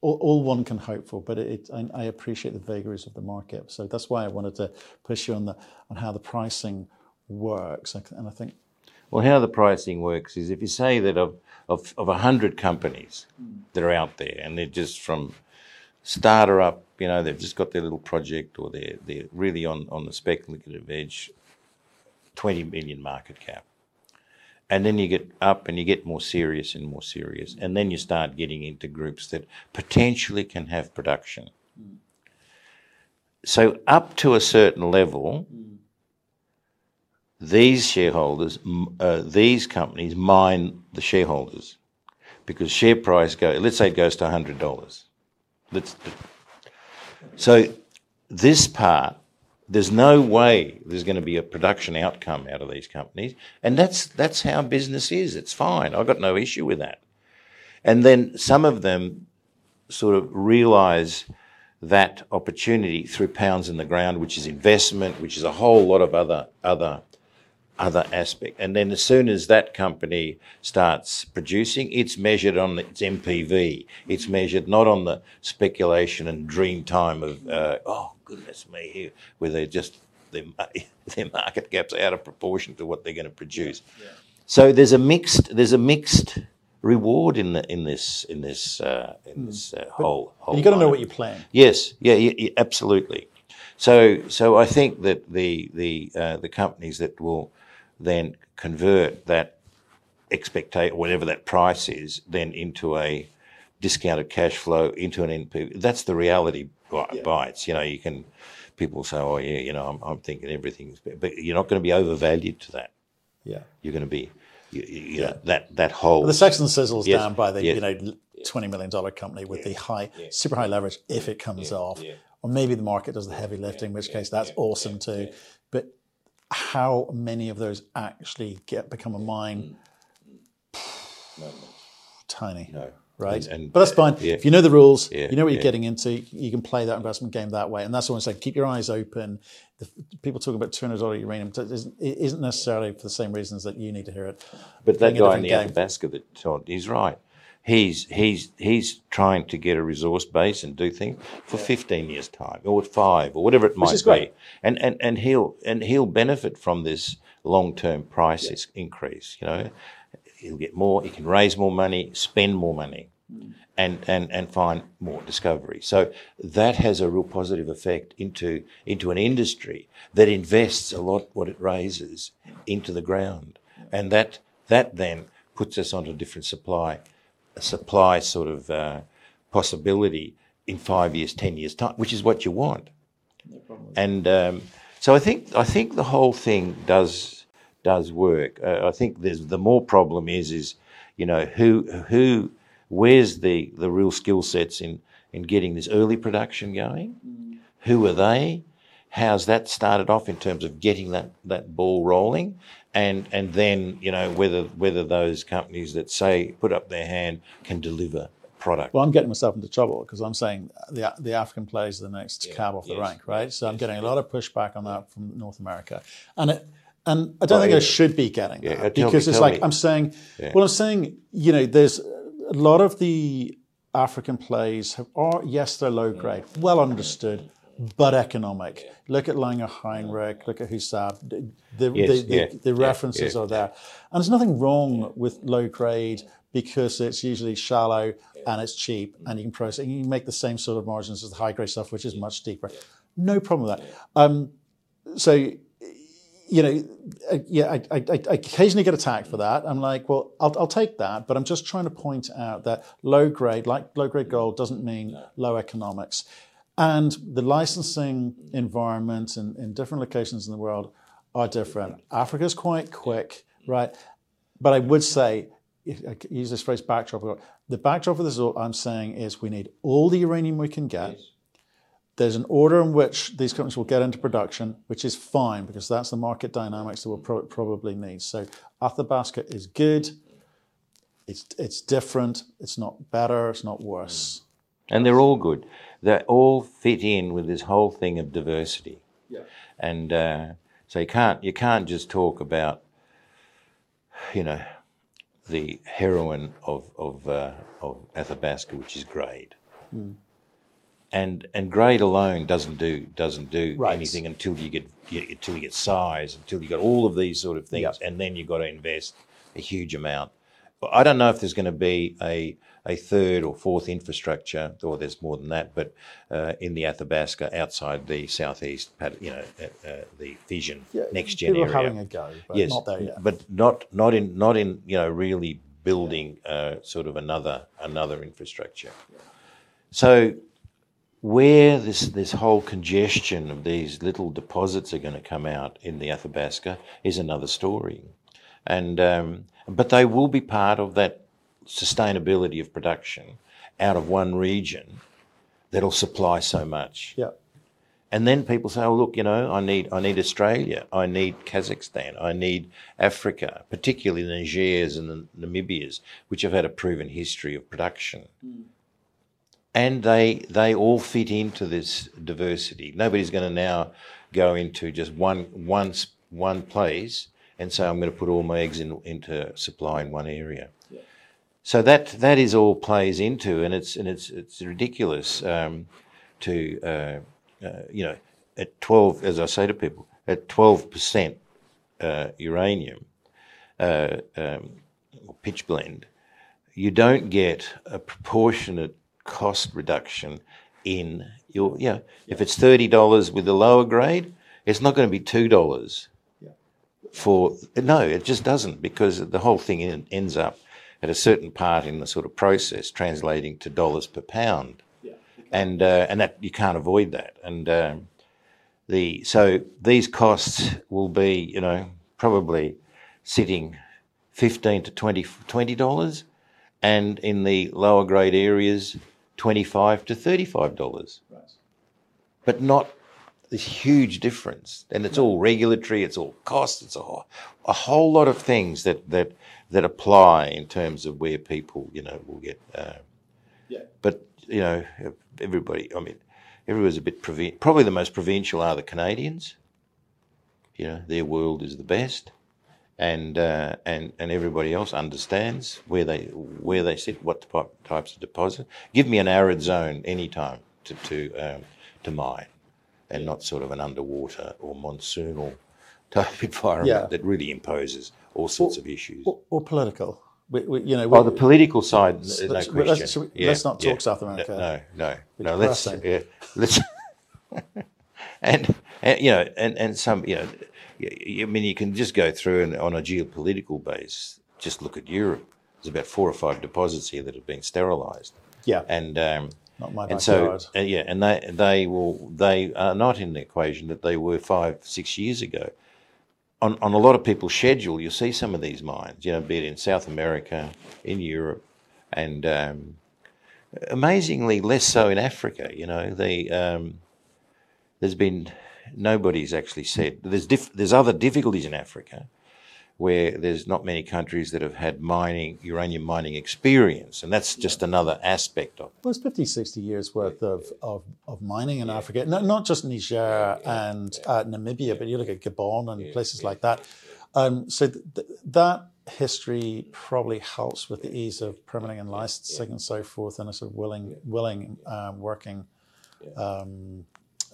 S2: all, all one can hope for. But it, I, I, appreciate the vagaries of the market. So that's why I wanted to push you on the on how the pricing works. And I think.
S1: Well, how the pricing works is if you say that of of, of 100 companies that are out there and they're just from starter up, you know, they've just got their little project or they're, they're really on, on the speculative edge, 20 million market cap. And then you get up and you get more serious and more serious. And then you start getting into groups that potentially can have production. So, up to a certain level, mm. These shareholders, uh, these companies mine the shareholders because share price go. Let's say it goes to hundred dollars. Let's. So this part, there's no way there's going to be a production outcome out of these companies, and that's that's how business is. It's fine. I've got no issue with that. and then some of them sort of realise that opportunity through pounds in the ground, which is investment, which is a whole lot of other other other aspect. And then as soon as that company starts producing, it's measured on its NPV. It's measured not on the speculation and dream time of uh, oh goodness me here, where they're just their, [laughs] their market cap's out of proportion to what they're going to produce. So there's a mixed there's a mixed reward in the in this in this uh, in this uh, whole whole.
S2: you've got to know what you're playing.
S1: Yes, yeah, yeah, yeah, absolutely. So, so I think that the the uh, the companies that will then convert that expectation, whatever that price is, then into a discounted cash flow into an NPV. That's the reality bi- bites. You know, you can people say, "Oh, yeah, you know, I'm, I'm thinking everything's," but you're not going to be overvalued to that.
S2: Yeah.
S1: You're going to be, you, you you know, that that whole
S2: The sex and sizzles
S1: Yes,
S2: down by the
S1: yes.
S2: you know twenty million dollar company with the high, super high leverage if it comes off, or maybe the market does the heavy lifting, in which case that's awesome too. But how many of those actually get become a mine? Mm. Tiny.
S1: No.
S2: Right,
S1: And- and-
S2: but that's fine.
S1: yeah.
S2: If you know the rules,
S1: Yeah,
S2: you know what you're
S1: yeah.
S2: getting into. You can play that investment game that way, and that's what I'm saying. Keep your eyes open. The, people talk about two hundred dollar uranium. It isn't- necessarily for the same reasons that you need to hear it.
S1: But that guy in the
S2: game.
S1: Athabasca that Todd, he's right. He's he's he's trying to get a resource base and do things for fifteen years time or five or whatever it might
S2: is
S1: be, and and and he'll and he'll benefit from this long term price increase. You know, he'll get more. He can raise more money, spend more money, and and and find more discovery. So that has a real positive effect into into an industry that invests a lot what it raises into the ground, and that that then puts us onto a different supply, supply sort of uh, possibility in five years, ten years time, which is what you want. And um, so I think I think the whole thing does does work. Uh, I think there's the more problem is is you know who who where's the the real skill sets in in getting this early production going? Who are they? How's that started off in terms of getting that, that ball rolling? And and then, you know, whether whether those companies that say put up their hand can deliver product.
S2: Well, I'm getting myself into trouble because I'm saying the the African players are the next cab off the rank, right? So I'm getting a lot of pushback on that from North America, and it and I don't think
S1: yeah.
S2: I should be getting that
S1: tell me-
S2: because it's like
S1: me.
S2: I'm saying, well, I'm saying you know, there's a lot of the African plays have are yes, they're low mm. grade, well understood. But economic. Look at Langer Heinrich. Look at Husab. The,
S1: Yes,
S2: the,
S1: yeah,
S2: the
S1: yeah,
S2: references
S1: yeah.
S2: are there. And there's nothing wrong with low grade because it's usually shallow and it's cheap and you can process and you can make the same sort of margins as the high grade stuff, which is much deeper. No problem with that. Um, so, you know, yeah, I, I, I occasionally get attacked for that. I'm like, well, I'll, I'll take that, but I'm just trying to point out that low grade, like low grade gold, doesn't mean low economics. And the licensing environment in, in different locations in the world are different. Africa's quite quick, right? But I would say, if I use this phrase backdrop. The backdrop of this, all I'm saying is we need all the uranium we can get. There's an order in which these companies will get into production, which is fine because that's the market dynamics that we'll pro- probably need. So Athabasca is good. It's, it's different. It's not better. It's not worse. Mm.
S1: and they're all good. They all fit in with this whole thing of diversity.
S2: Yeah.
S1: And uh, so you can't you can't just talk about, you know, the heroine of of uh, of Athabasca, which is grade. And and grade alone doesn't do doesn't do
S2: Right.
S1: anything until you get you, until you get size, until you got all of these sort of things,
S2: Yep.
S1: and then you've got to invest a huge amount. But I don't know if there's going to be a a third or fourth infrastructure, or there's more than that, but uh, in the Athabasca outside the southeast, you know, uh, uh, the Fission
S2: NexGen
S1: area.
S2: are having a go, but
S1: yes,
S2: not there yet.
S1: but not not in not in you know really building uh, sort of another another infrastructure. So where this this whole congestion of these little deposits are going to come out in the Athabasca is another story, and um, but they will be part of that sustainability of production out of one region that'll supply so much.
S2: Yeah.
S1: And then people say, "Oh, look, you know, I need I need Australia, I need Kazakhstan, I need Africa, particularly the Nigers and the Namibias, which have had a proven history of production." Hmm. And they they all fit into this diversity. Nobody's going to now go into just one one one place and say, "I'm going to put all my eggs in, into supply in one area." So that that is all plays into, and it's and it's it's ridiculous um, to uh, uh, you know at twelve, as I say to people, at twelve percent uh, uranium uh, um, pitchblende, you don't get a proportionate cost reduction in your yeah. You know, if it's thirty dollars with the lower grade, it's not going to be two dollars for no, it just doesn't because the whole thing ends up at a certain part in the sort of process translating to dollars per pound, yeah, and uh, and that you can't avoid that. And um, the so these costs will be you know probably sitting fifteen to 20 dollars, and in the lower grade areas twenty five to thirty five dollars, right. but not this huge difference. And it's all regulatory, it's all cost, it's a whole, a whole lot of things that that that apply in terms of where people, you know, will get. Uh, yeah. But you know, everybody. I mean, everybody's a bit provincial. Probably the most provincial are the Canadians. You know, their world is the best, and uh, and and everybody else understands where they where they sit, what types of deposit. Give me an arid zone anytime to to um, to mine, and not sort of an underwater or monsoonal type [laughs] environment yeah. that really imposes all sorts
S2: or,
S1: of issues.
S2: Or, or political. We, we, you know,
S1: oh, the political side, let's, no question.
S2: Let's, we, yeah, let's not talk yeah. South America.
S1: No, no, no. Let's, yeah, let's. [laughs] and, and you know, and, and some, you know, I mean, you can just go through and on a geopolitical base, just look at Europe. There's about four or five deposits here that have been sterilised.
S2: Yeah,
S1: and um,
S2: not my
S1: and so uh, yeah, and they they will they are not in the equation that they were five six years ago on, on a lot of people's schedule, you'll see some of these mines, you know, be it in South America, in Europe, and um, amazingly less so in Africa. You know, the, um, there's been nobody's actually said there's diff, there's other difficulties in Africa, where there's not many countries that have had mining, uranium mining experience. And that's just another aspect of it.
S2: Well, it's 50, 60 years worth of, of, of mining in Africa, not, not just Niger and uh, Namibia, but you look at Gabon and places like that. Um, so th- th- that history probably helps with the ease of permitting and licensing and so forth, and a sort of willing, willing um, working um,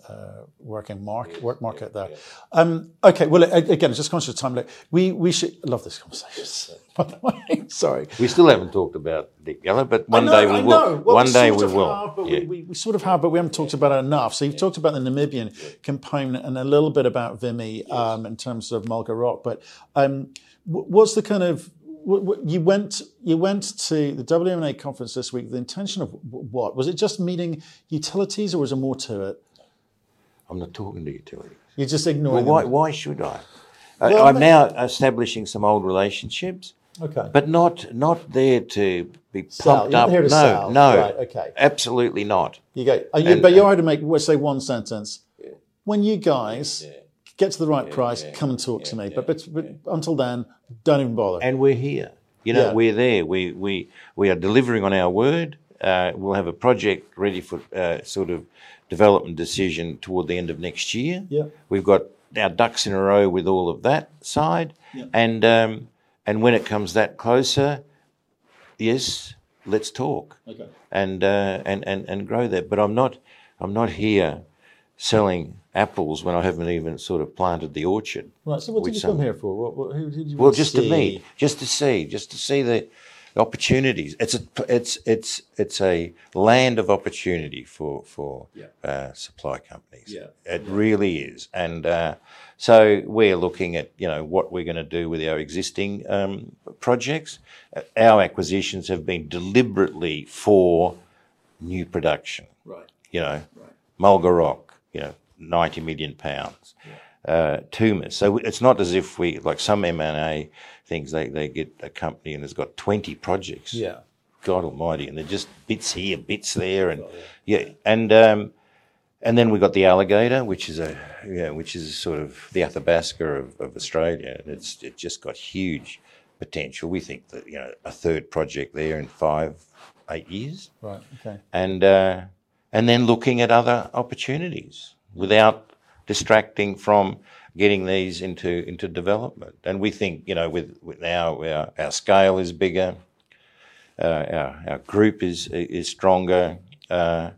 S2: uh, working market, work market there. Um, okay, well, again, just conscious of time. Look, we we should love this conversation. [laughs] By the way, sorry,
S1: we still haven't talked about Dick Geller, but one know, day we will.
S2: Well,
S1: one
S2: we
S1: day we will. Have,
S2: yeah. we, we, we, sort of have, but we haven't talked about it enough. So you've talked about the Namibian component and a little bit about Vimy um, in terms of Mulga Rock, but um, what's the kind of you went you went to the WNA conference this week. The intention of what was it? Just meeting utilities, or was there more to it?
S1: I'm not talking to utilities.
S2: You're just ignoring
S1: well, why, why should I? Well, I'm now establishing some old relationships.
S2: Okay.
S1: But not not there to be
S2: sell.
S1: pumped up.
S2: no,
S1: sell. no. Right, okay. Absolutely not.
S2: You go. You, and, but you're to make say one sentence. Yeah. When you guys yeah. get to the right yeah, price, come and talk to me. But, but, but until then, don't even bother.
S1: And we're here. You know, we're there. We we we are delivering on our word. Uh, we'll have a project ready for uh, sort of development decision toward the end of next year.
S2: Yeah.
S1: We've got our ducks in a row with all of that side, yeah. and um, and when it comes that closer, yes, let's talk.
S2: Okay.
S1: And uh, and and and grow that. But I'm not I'm not here selling apples when I haven't even sort of planted the orchard.
S2: Right. So what did you some, come here for? What, what, who did you?
S1: Well, just
S2: see?
S1: to meet, just to see, just to see the opportunities. It's a it's it's it's a land of opportunity for for
S2: yeah.
S1: uh, supply companies.
S2: Yeah.
S1: It yeah. really is, and uh, so we're looking at you know what we're going to do with our existing um, projects. Our acquisitions have been deliberately for new production.
S2: Right.
S1: You know,
S2: right.
S1: Mulga Rock. You know, ninety million pounds. Yeah. Uh, Tumas. So it's not as if we like some M&A things. They, they get a company and it's got 20 projects.
S2: Yeah.
S1: God Almighty, and they're just bits here, bits there, and oh, yeah. yeah. and um, and then we've got the alligator, which is a yeah, which is sort of the Athabasca of, of Australia, and it's it just got huge potential. We think that you know a third project there in five eight years,
S2: Right. Okay.
S1: and uh, and then looking at other opportunities without distracting from getting these into into development. And we think you know with, with now our, our scale is bigger, uh, our our group is is stronger. Uh,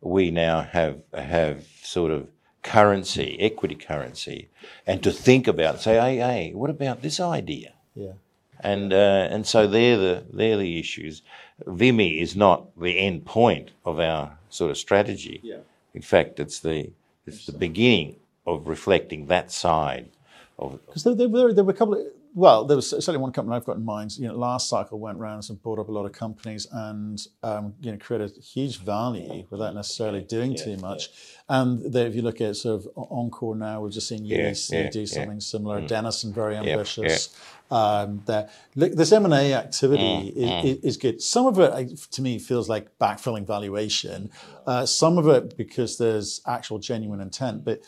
S1: we now have have sort of currency, equity currency, and to think about say, hey, hey, what about this idea?
S2: Yeah.
S1: and uh, and so they're the they're the issues. Vimy is not the end point of our sort of strategy.
S2: Yeah.
S1: In fact, it's the it's the beginning of reflecting that side of.
S2: Because there, there, were- there were a couple of, well, there was certainly one company I've got in mind. You know, last cycle went round and bought up a lot of companies and, um, you know, created huge value without necessarily doing too much. And there, if you look at sort of Encore now, we've just seen UEC
S1: yeah,
S2: do something similar. Denison, very ambitious. Um, there, look, this M and A activity
S1: Mm,
S2: is, is good. Some of it, to me, feels like backfilling valuation. Uh, some of it because there's actual genuine intent. But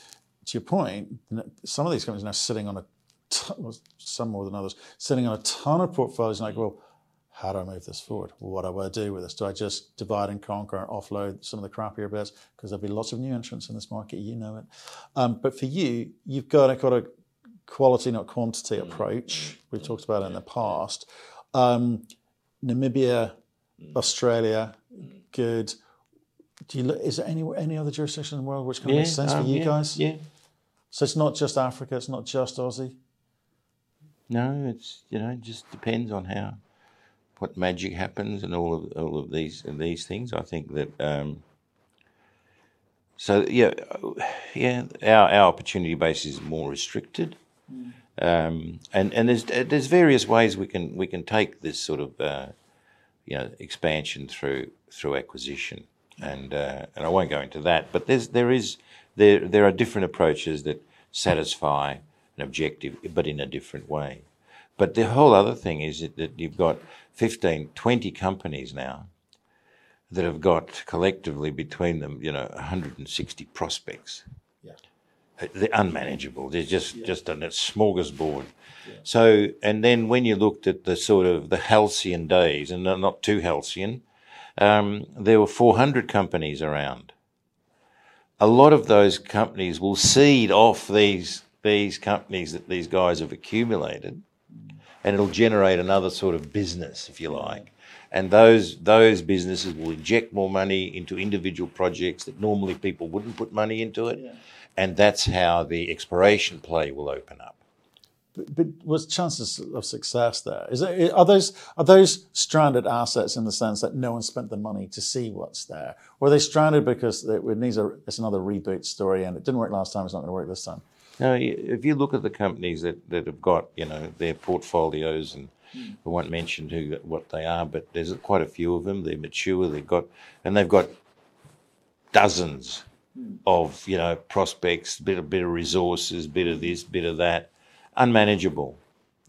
S2: to your point, some of these companies are now sitting on a ton, some more than others, sitting on a ton of portfolios. And like, well, how do I move this forward? What do I do with this? Do I just divide and conquer and offload some of the crappier bits? Because there'll be lots of new entrants in this market, you know it. Um, but for you, you've got, a, got a quality, not quantity approach. We've talked about it in the past. Um, Namibia, Australia, good. Do you look, is there any any other jurisdiction in the world which kind of makes sense
S1: um,
S2: for you
S1: yeah,
S2: guys?
S1: Yeah.
S2: So it's not just Africa, it's not just Aussie.
S1: No, it's you know it just depends on how what magic happens and all of all of these these things. I think that um, so yeah yeah our our opportunity base is more restricted, um, and and there's there's various ways we can we can take this sort of uh, you know expansion through through acquisition, and uh, and I won't go into that, but there's there is there there are different approaches that satisfy an objective, but in a different way. But the whole other thing is that, you've got 15, 20 companies now that have got collectively between them, you know, 160 prospects.
S2: Yeah.
S1: Uh, They're unmanageable. They're just just a smorgasbord. So, and then when you looked at the sort of the halcyon days, and not too halcyon, um, there were 400 companies around. A lot of those companies will seed off these these companies that these guys have accumulated, and it'll generate another sort of business, if you like. And those those businesses will inject more money into individual projects that normally people wouldn't put money into it, and that's how the exploration play will open up.
S2: But, what's chances of success there? Is it, are those are those stranded assets in the sense that no one spent the money to see what's there, or are they stranded because it needs a it's another reboot story and it didn't work last time, it's not going to work this time?
S1: Now, if you look at the companies that, that have got, you know, their portfolios, and hmm. I won't mention who what they are, but there's quite a few of them. They're mature. They've got, and they've got dozens hmm. of, you know, prospects, bit of bit of resources, bit of this, bit of that, unmanageable.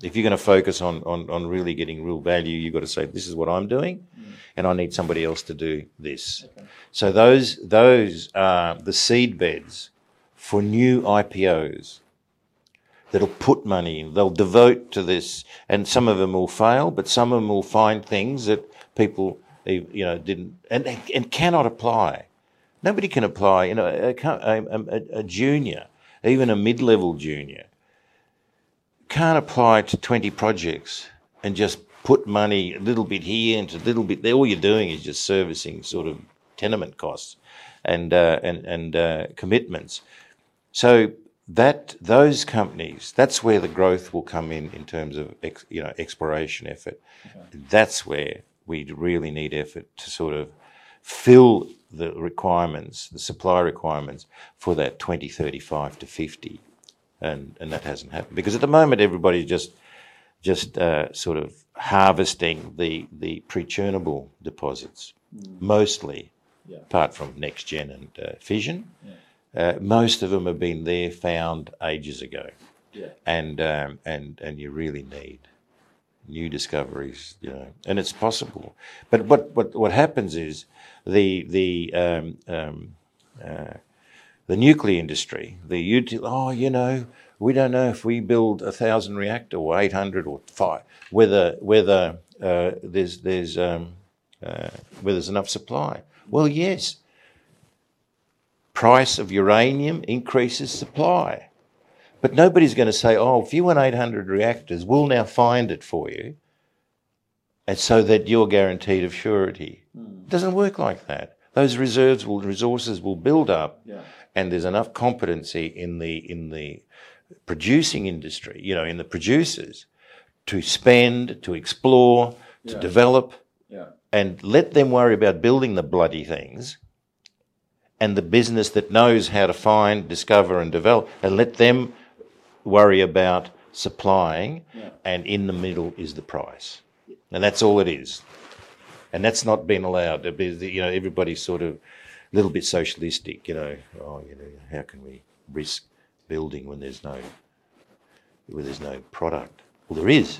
S1: If you're going to focus on, on, on really getting real value, you've got to say, this is what I'm doing, and I need somebody else to do this. So those those are the seed beds for new IPOs that'll put money in. They'll devote to this, and some of them will fail, but some of them will find things that people, you know, didn't and and cannot apply. Nobody can apply. You know, a, a, a junior, even a mid-level junior, can't apply to twenty projects and just put money a little bit here and a little bit there. All you're doing is just servicing sort of tenement costs and uh, and and uh, commitments. So that those companies, that's where the growth will come in in terms of ex, you know exploration effort. That's where we really need effort to sort of fill the requirements, the supply requirements for that 2035 to 50, and and that hasn't happened. Because at the moment everybody's just just uh, sort of harvesting the the pre-churnable deposits mostly, apart from NexGen and uh, fission. Uh, most of them have been there, found ages ago, and um, and and you really need new discoveries, you know, and it's possible. But what what what happens is the the um, um, uh, the nuclear industry, the util- oh, you know, we don't know if we build a thousand reactor or eight hundred or five, whether whether uh, there's there's um, uh, whether there's enough supply. Well, yes. Price of uranium increases supply, but nobody's going to say, "Oh, if you want 800 reactors, we'll now find it for you," and so that you're guaranteed of surety. It doesn't work like that. Those reserves will resources will build up,
S2: Yeah.
S1: And there's enough competency in the in the producing industry, you know, in the producers, to spend, to explore, to
S2: Yeah.
S1: develop,
S2: Yeah.
S1: and let them worry about building the bloody things. And the business that knows how to find, discover, and develop, and let them worry about supplying,
S2: Yeah.
S1: and in the middle is the price, and that's all it is. And that's not been allowed. You know, everybody's sort of little bit socialistic. You know, oh, you know, how can we risk building when there's no when there's no product? Well, there is.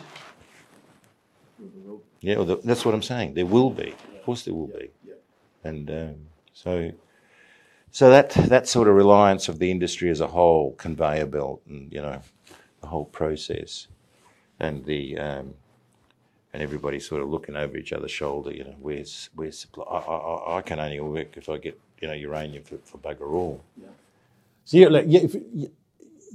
S1: Yeah, well, th- that's what I'm saying. There will be. Of course, there will be. And um, so, so that that sort of reliance of the industry as a whole, conveyor belt, and you know, the whole process, and the um, and everybody sort of looking over each other's shoulder. You know, where's where's supply? I, I, I- I can only work if I get you know uranium for, for bugger all. Yeah.
S2: So you're like, you, if you,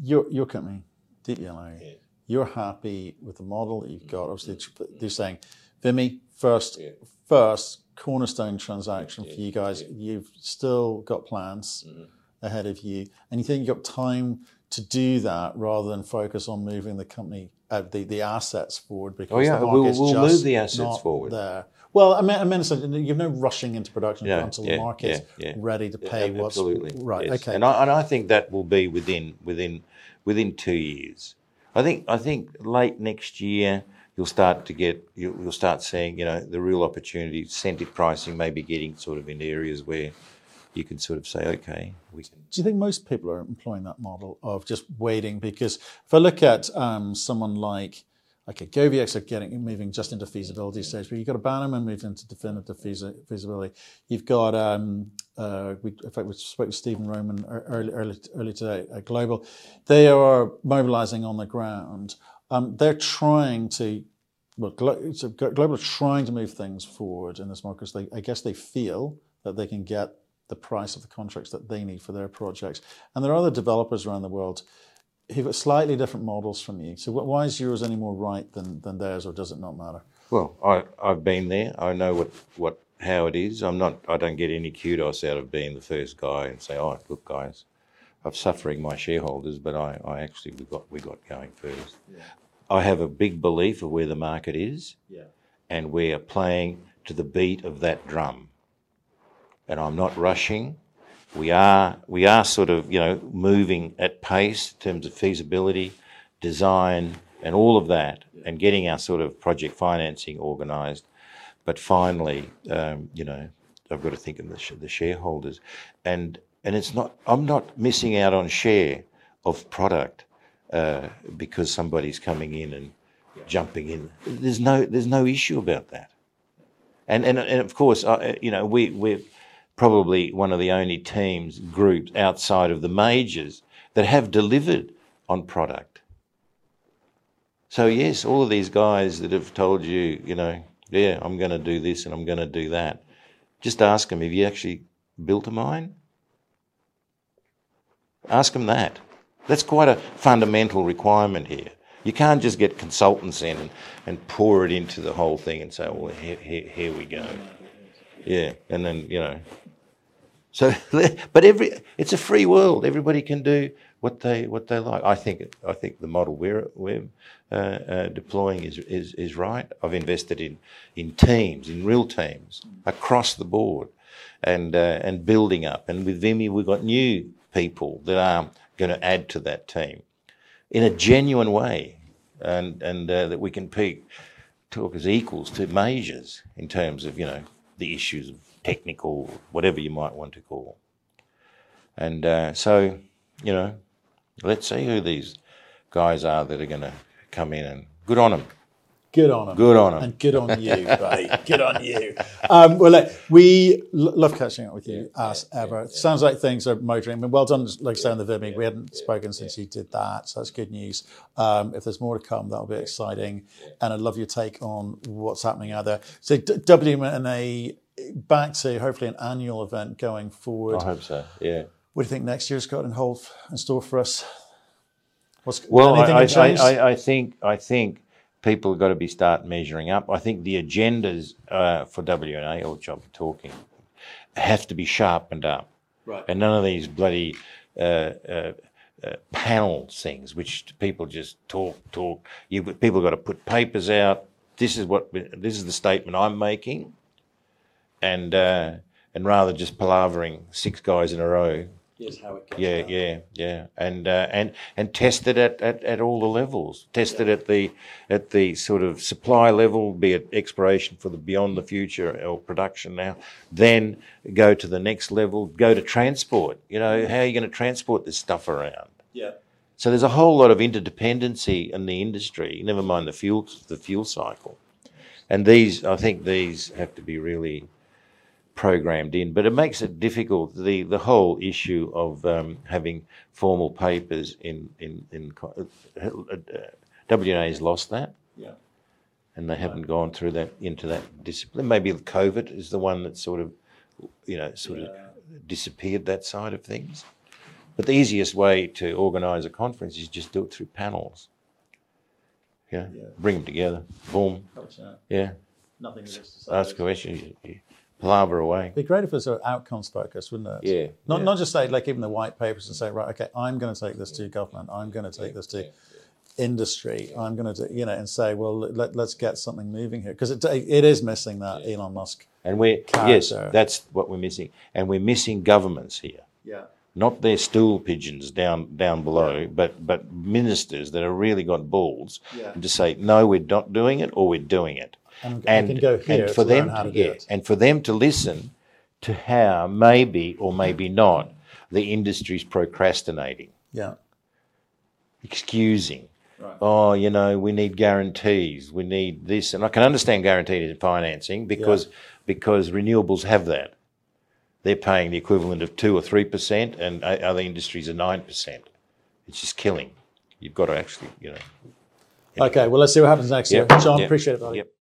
S2: your your company, DPLA, you're happy with the model that you've got. Obviously, they're saying, Vimy, first, first cornerstone transaction for you guys. You've still got plans mm-hmm. ahead of you, and you think you've got time to do that rather than focus on moving the company, uh, the the assets forward because
S1: Oh, yeah,
S2: the
S1: we'll- we'll
S2: just
S1: move the assets
S2: not
S1: forward.
S2: There. Well, I mean, I mean, you've no rushing into production
S1: Yeah,
S2: until
S1: yeah,
S2: the market's
S1: yeah,
S2: ready to pay
S1: Yeah,
S2: what's
S1: absolutely
S2: right.
S1: yes.
S2: Okay.
S1: and I, and I think that will be within within within two years. I think I think late next year you'll start to get you'll, you'll start seeing you know the real opportunity. Incentive pricing may be getting sort of in areas where you can sort of say, okay, we can.
S2: Do you think most people are employing that model of just waiting? Because if I look at um, someone like okay, GoviEx are getting moving just into feasibility stage, but you've got a Bannerman moved into definitive feasi- feasibility. You've got, um, uh, we, in fact, we spoke with Stephen Roman early, early, early today at Global. They are mobilizing on the ground. Um, they're trying to, well, Global are trying to move things forward in this market. 'cause They, I guess they feel that they can get the price of the contracts that they need for their projects. And there are other developers around the world who've got slightly different models from you. So why is yours any more right than, than theirs, or does it not matter?
S1: Well, I I've been there. I know what what how it is. I'm not. I don't get any kudos out of being the first guy and say, oh, look, guys. I'm suffering my shareholders, but I, I actually we got we got going first. I have a big belief of where the market is.
S2: Yeah.
S1: and we are playing to the beat of that drum. And I'm not rushing. We are we are sort of you know moving at pace in terms of feasibility, design, and all of that, and getting our sort of project financing organised. But finally, um, you know, I've got to think of the, the shareholders, and and it's not I'm not missing out on share of product uh, because somebody's coming in and jumping in. There's no there's no issue about that. And and and of course, uh, you know, we we're probably one of the only teams groups outside of the majors that have delivered on product. So yes, all of these guys that have told you, you know, yeah, I'm going to do this and I'm going to do that. Just ask them, have you actually built a mine? Ask them that. That's quite a fundamental requirement here. You can't just get consultants in and, and pour it into the whole thing and say, well, here, here, here we go. Yeah, and then, you know. So, [laughs] but every it's a free world. Everybody can do what they what they like. I think I think the model we're we're uh, uh, deploying is, is is right. I've invested in in teams, in real teams across the board, and uh, and building up. And with Vimy, we've got new people that are going to add to that team in a genuine way, and and uh, that we can talk as equals to majors in terms of you know the issues of technical whatever you might want to call. And uh, so, you know, let's see who these guys are that are going to come in and good on them.
S2: Good on them.
S1: Good on 'em.
S2: And good on you, [laughs] buddy. good on you. Um, well, look, we l- love catching up with you as ever. Sounds like things are motoring. I mean, well done, like I say, on the VIMIG. We hadn't spoken since you did that, so that's good news. Um, if there's more to come, that'll be exciting. And I'd love your take on what's happening out there. So, D- back to hopefully an annual event going forward.
S1: I hope so. Yeah.
S2: What do you think next year's got in hold in store for us? What's
S1: Well,
S2: anything
S1: I, I. I, I think I think people have got to be start measuring up. I think the agendas uh, for WNA or job talking have to be sharpened up,
S2: Right.
S1: and none of these bloody uh, uh, uh, panel things, which people just talk talk. You people got to put papers out. This is what this is the statement I'm making, and uh, and rather just palavering six guys in a row
S2: Here's how it
S1: yeah,
S2: down.
S1: yeah, yeah, and uh, and and tested at, at, at all the levels. Tested at the at the sort of supply level, be it exploration for the beyond the future or production now. Then go to the next level. Go to transport. You know, how are you going to transport this stuff around?
S2: Yeah.
S1: So there's a whole lot of interdependency in the industry. Never mind the fuel the fuel cycle, and these I think these have to be really programmed in. But it makes it difficult. The the whole issue of um, having formal papers in in in uh, uh, WNA has lost that,
S2: Yeah.
S1: and they haven't gone through that into that discipline. Maybe COVID is the one that sort of you know sort of disappeared that side of things. But the easiest way to organise a conference is just do it through panels. Yeah,
S2: Yeah.
S1: bring them together. Boom. Yeah,
S2: Nothing else to say.
S1: ask questions. You, you away.
S2: It'd be great if it was sort of outcomes focused, wouldn't it?
S1: Yeah,
S2: Not
S1: yeah.
S2: not just say like even the white papers and say right, okay, I'm going to take this to government. I'm going to take this to industry. I'm going to do, you know and say, well, let, let's get something moving here because it it is missing that Elon Musk.
S1: And we yes,
S2: Character.
S1: that's what we're missing, and we're missing governments here.
S2: Yeah.
S1: Not their stool pigeons down down below, but but ministers that have really got balls
S2: Yeah.
S1: to say no, we're not doing it, or we're doing it.
S2: And, I can go here
S1: and for them
S2: learn to do
S1: yeah, and for them to listen to how maybe or maybe not the industry's procrastinating,
S2: Yeah.
S1: excusing.
S2: Right.
S1: Oh, you know, we need guarantees. We need this, and I can understand guaranteed in financing because because renewables have that. They're paying the equivalent of two or three percent, and other industries are nine percent. It's just killing. You've got to actually, you know.
S2: Okay. Well, let's see what happens next
S1: Yep,
S2: year. John,
S1: yep,
S2: appreciate it. buddy.
S1: Yep.